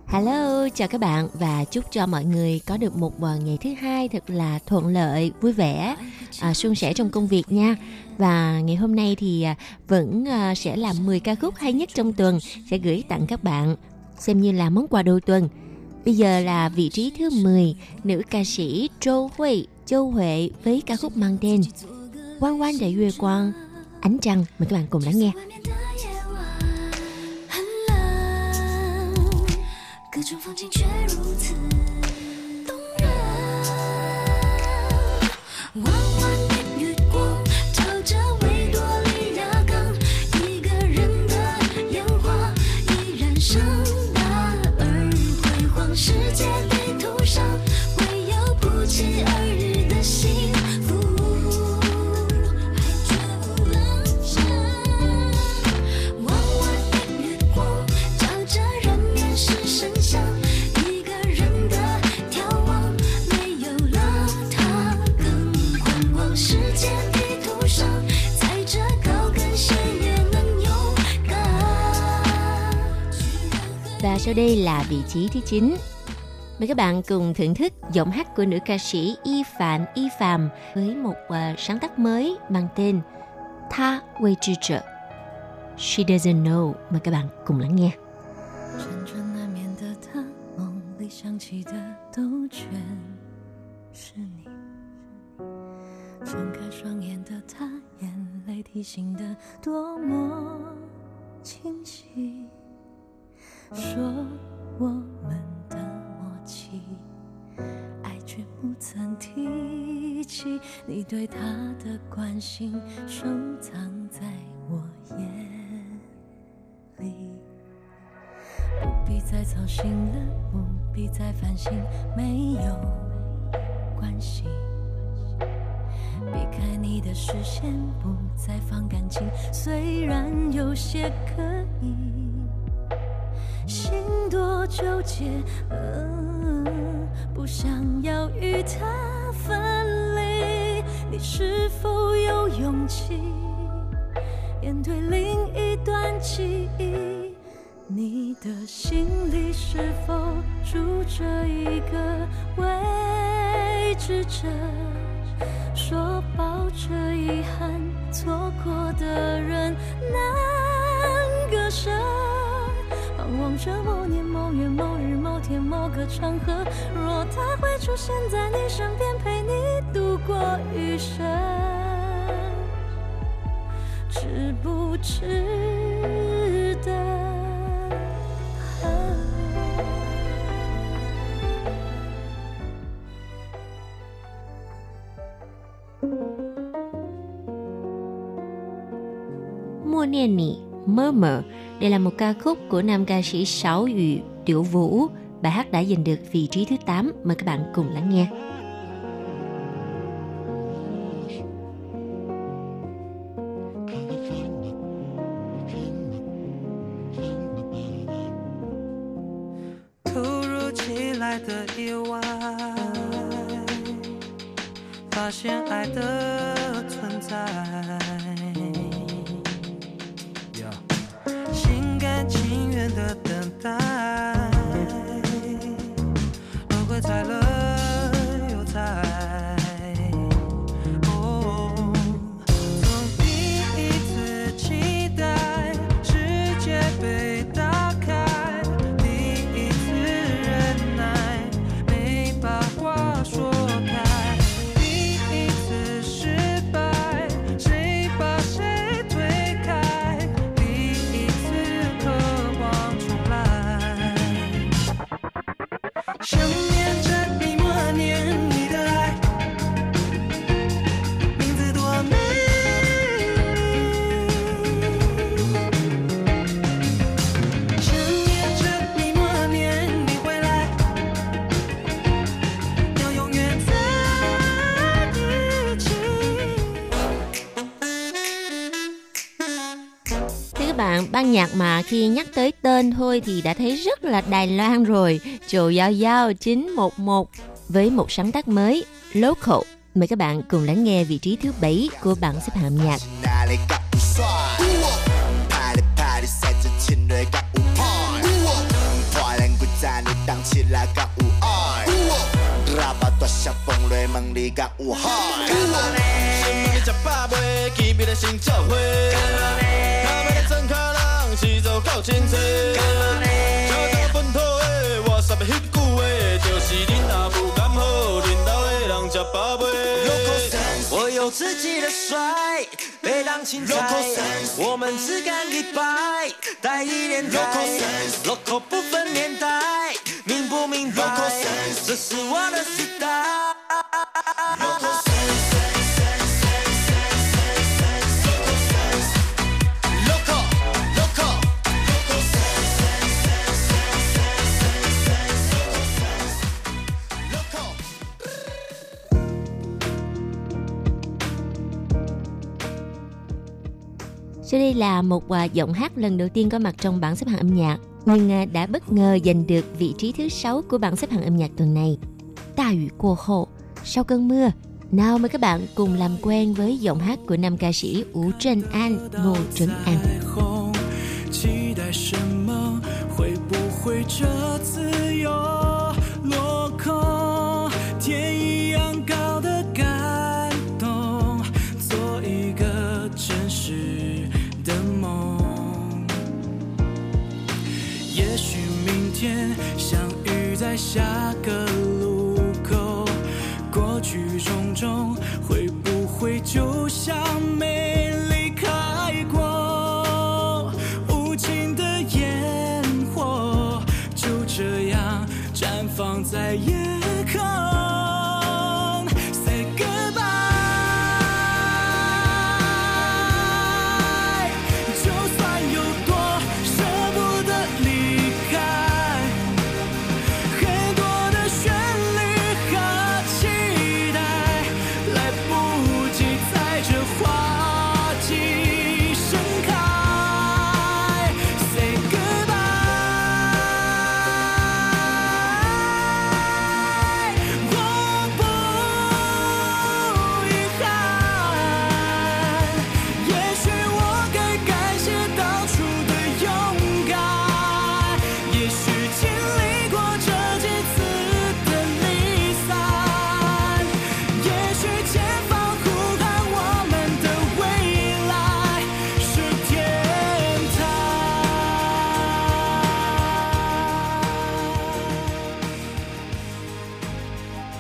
Speaker 11: Hello, chào các bạn và chúc cho mọi người có được một ngày thứ hai thật là thuận lợi, vui vẻ, à, suôn sẻ trong công việc nha. Và ngày hôm nay thì à, vẫn à, sẽ làm 10 ca khúc hay nhất trong tuần sẽ gửi tặng các bạn xem như là món quà đầu tuần. Bây giờ là vị trí thứ 10, nữ ca sĩ Châu Huệ, Châu Huệ với ca khúc mang tên Quan quan đại Yue Quang, Ánh Trăng. Mời các bạn cùng lắng nghe.
Speaker 8: 这风景却如此
Speaker 11: sau đây là vị trí thứ 9. Mời các bạn cùng thưởng thức giọng hát của nữ ca sĩ Y Phạm Y Phạm với một uh, sáng tác mới mang tên Tha Wei Zhi Zhe. She doesn't know. Mời các bạn cùng lắng nghe.
Speaker 8: 辗转难眠的他，梦里想起的都全是你。睁开双眼的他，眼泪提醒的多么清晰。 说我们的默契，爱却不曾提起。你对他的关心，收藏在我眼里。不必再操心了，不必再烦心，没有关系。避开你的视线，不再放感情，虽然有些刻意，心多纠结，嗯，不想要与他分离。你是否有勇气面对另一段记忆？你的心里是否住着一个未知者？说抱着遗憾错过的人难割舍，望着某年某月某日某天某个场合，若他会出现在你身边，陪你度过余生，值不值得？
Speaker 11: 默念你 mơ mờ Đây là một ca khúc của nam ca sĩ Sáu Yu Tiểu Vũ. Bài hát đã giành được vị trí thứ 8. Mời các bạn cùng lắng nghe. ban nhạc mà khi nhắc tới tên thôi thì đã thấy rất là Đài Loan rồi. Trồ Giao Giao 911 với một sáng tác mới Local. Mời các bạn cùng lắng nghe vị trí thứ 7 của bảng xếp hạng âm nhạc.
Speaker 12: 哪里甲有帅？拍哩拍哩，赛着亲热甲有派。破咱骨赞你动起来甲有爱。喇叭大声放落问你甲有海。你食饱未？见面的先照会。他们的真卡人 是做够清楚。交到本土的，我煞要迄句话，就是恁阿母敢好，恁兜的人食饱未？
Speaker 13: 我有自己的帅，被当青菜，我们只干一百，带一连带，local 不分年代，明不明白？这是我的时代。
Speaker 11: là một à, giọng hát lần đầu tiên có mặt trong bảng xếp hạng âm nhạc nhưng à, đã bất ngờ giành được vị trí thứ sáu của bảng xếp hạng âm nhạc tuần này. Ta ủy cô hộ, sau cơn mưa. Nào mời các bạn cùng làm quen với giọng hát của nam ca sĩ Ú Trần An, Ngô Trấn An.
Speaker 14: 期待什么？会不会这次 天相遇在下个路口，过去种种会不会就像没离开过？无情的烟火就这样绽放在眼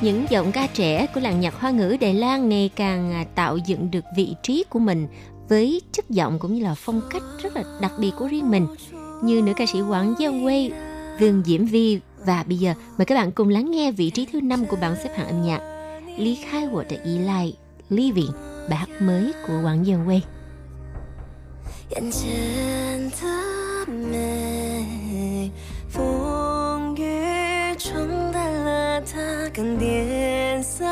Speaker 11: Những giọng ca trẻ của làng nhạc hoa ngữ Đài Loan ngày càng à, tạo dựng được vị trí của mình với chất giọng cũng như là phong cách rất là đặc biệt của riêng mình. Như nữ ca sĩ Quảng Giang Wei, Vương Diễm Vi và bây giờ mời các bạn cùng lắng nghe vị trí thứ năm của bảng xếp hạng âm nhạc Lý khai của Trại Y Lai Living bài hát mới của Quảng Giang Wei.
Speaker 15: 眼前的美，风雨冲淡了它，更颜色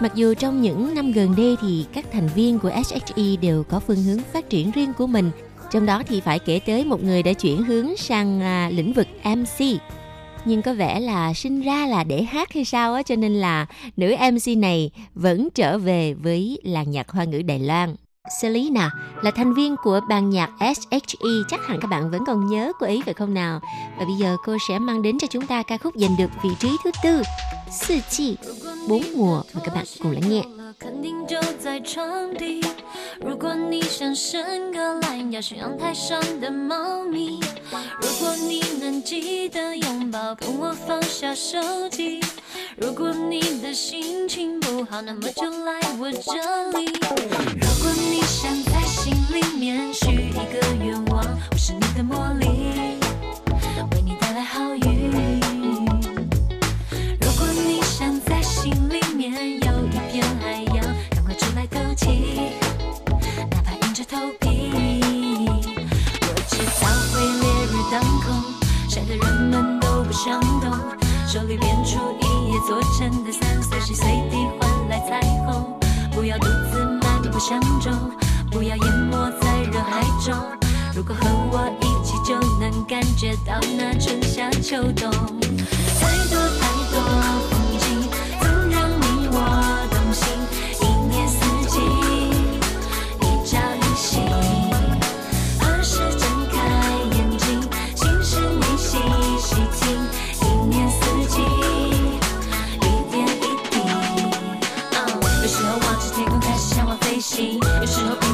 Speaker 11: Mặc dù trong những năm gần đây thì các thành viên của SHE đều có phương hướng phát triển riêng của mình, trong đó thì phải kể tới một người đã chuyển hướng sang à, lĩnh vực MC. Nhưng có vẻ là sinh ra là để hát hay sao á cho nên là nữ MC này vẫn trở về với làng nhạc hoa ngữ Đài Loan. Selena là thành viên của ban nhạc SHE chắc hẳn các bạn vẫn còn nhớ cô ấy phải không nào? Và bây giờ cô sẽ mang đến cho chúng ta ca khúc giành được vị trí thứ tư
Speaker 16: 四季 bốn mùa mời các bạn cùng lắng nghe
Speaker 17: 肯定就在床底。如果你想伸个懒腰，去阳台上的猫咪。如果你能记得拥抱，跟我放下手机。如果你的心情不好，那么就来我这里。如果你想在心里面许一个愿望，我是你的茉莉，心里面有一片海洋，赶快出来透气，哪怕硬着头皮。我知道会烈日当空，晒得人们都不想动，手里变出一叶做成的伞，随时随地换来彩虹。不要独自漫步相中，不要淹没在人海中。如果和我一起，就能感觉到那春夏秋冬。太多太多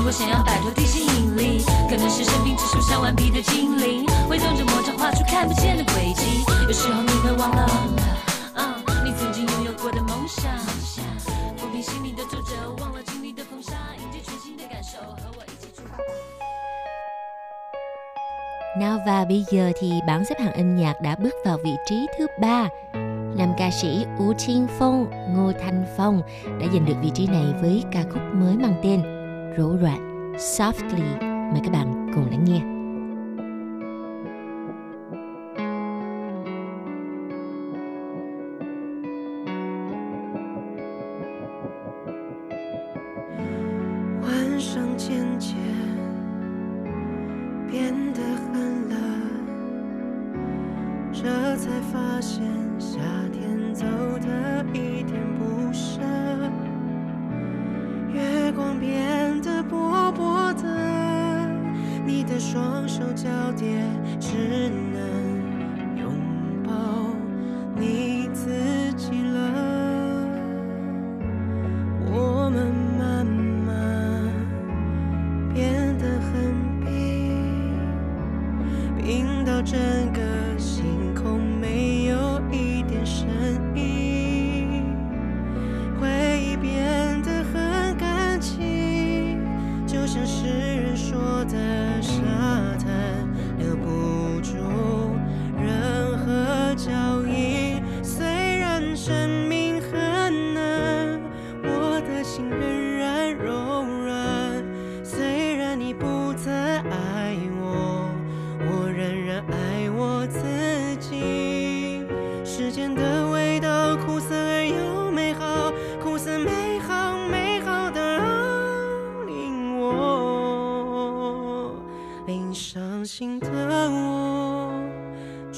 Speaker 17: 果想要摆脱地心引力，可能是生命指数上顽皮的精灵，挥动着魔杖画出看不见的轨迹。有时候你会忘了，嗯，你曾经拥有过的梦想。抚平心里的皱褶，忘了经历的风沙，迎接全新的感受，和我一起出发。
Speaker 16: Nào và bây giờ thì bảng xếp hạng âm nhạc đã bước vào vị trí thứ ba. Nam ca sĩ Ú Thiên Phong, Ngô Thanh Phong đã giành được vị trí này với ca khúc mới mang tên 柔软 Softly. Mời các bạn cùng lắng nghe.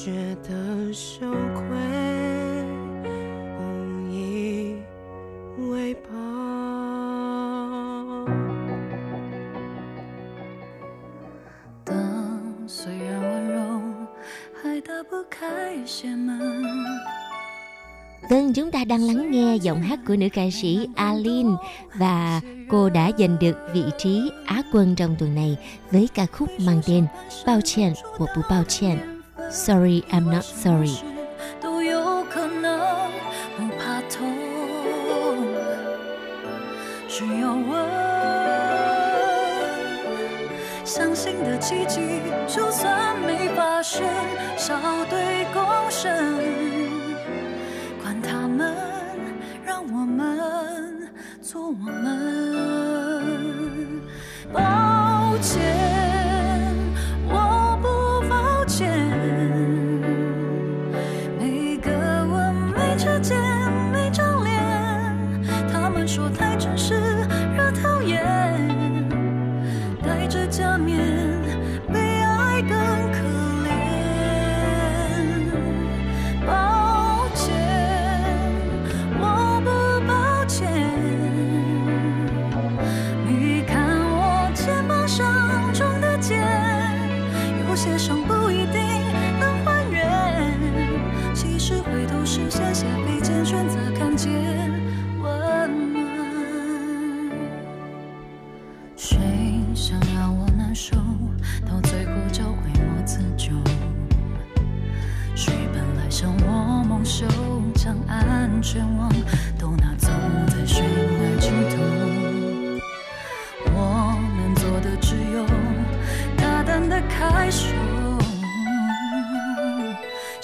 Speaker 18: 觉得羞愧，无以为报。
Speaker 17: 灯虽然温柔，还打不开些门。
Speaker 16: Vâng, chúng ta đang lắng nghe giọng hát của nữ ca sĩ Alin và cô đã giành được vị trí Á quân trong tuần này với ca khúc mang tên Bao Chen, Wo Bu Bao Chen. Sorry, I'm not sorry.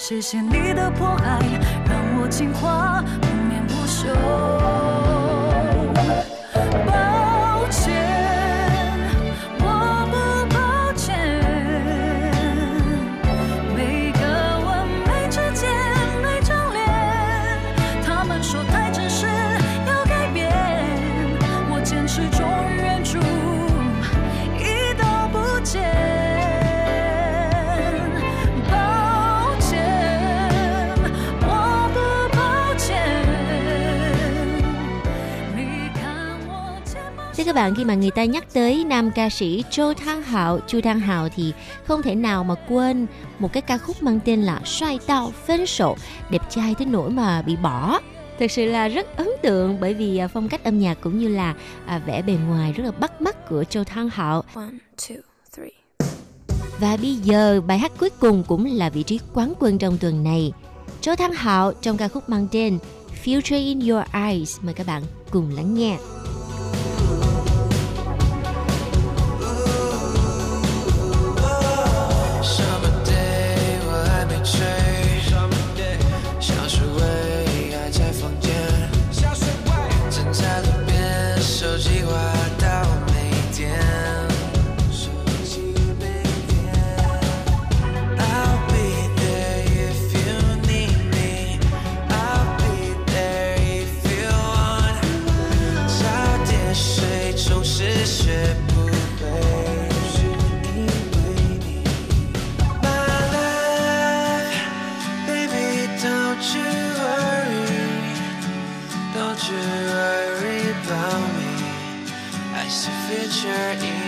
Speaker 8: 谢谢你的迫害，让我进化不眠不休。
Speaker 11: Bạn, khi mà người ta nhắc tới nam ca sĩ Châu Thang Hạo, Chu Thang Hạo thì không thể nào mà quên một cái ca khúc mang tên là Xoay Tao Phân Sổ, đẹp trai tới nỗi mà bị bỏ. Thực sự là rất ấn tượng bởi vì à, phong cách âm nhạc cũng như là à, vẻ bề ngoài rất là bắt mắt của Châu Thang Hạo.
Speaker 8: One, two, three.
Speaker 11: Và bây giờ bài hát cuối cùng cũng là vị trí quán quân trong tuần này. Châu Thang Hạo trong ca khúc mang tên Future in Your Eyes. Mời các bạn cùng lắng nghe.
Speaker 13: Future in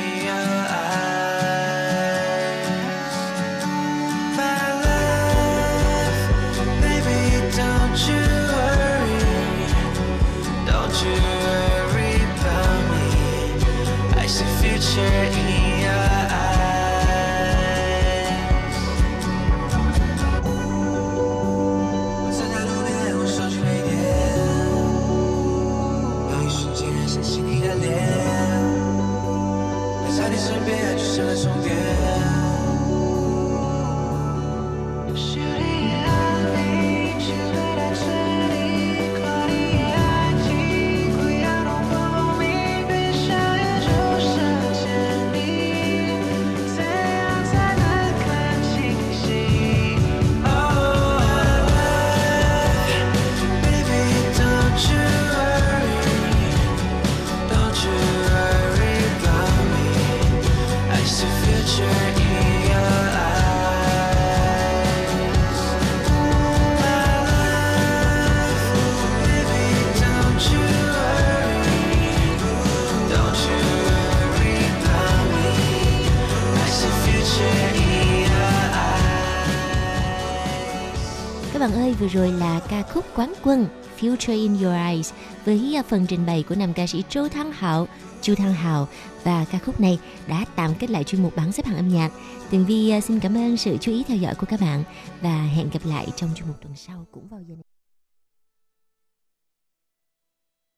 Speaker 11: Culture in Your Eyes với à, phần trình bày của nam ca sĩ Châu Thăng Hạo, Chu Thăng Hạo và ca khúc này đã tạm kết lại chuyên mục bảng xếp hạng âm nhạc. Tường Vi à, xin cảm ơn sự chú ý theo dõi của các bạn và hẹn gặp lại trong chuyên mục tuần sau cũng vào giờ này.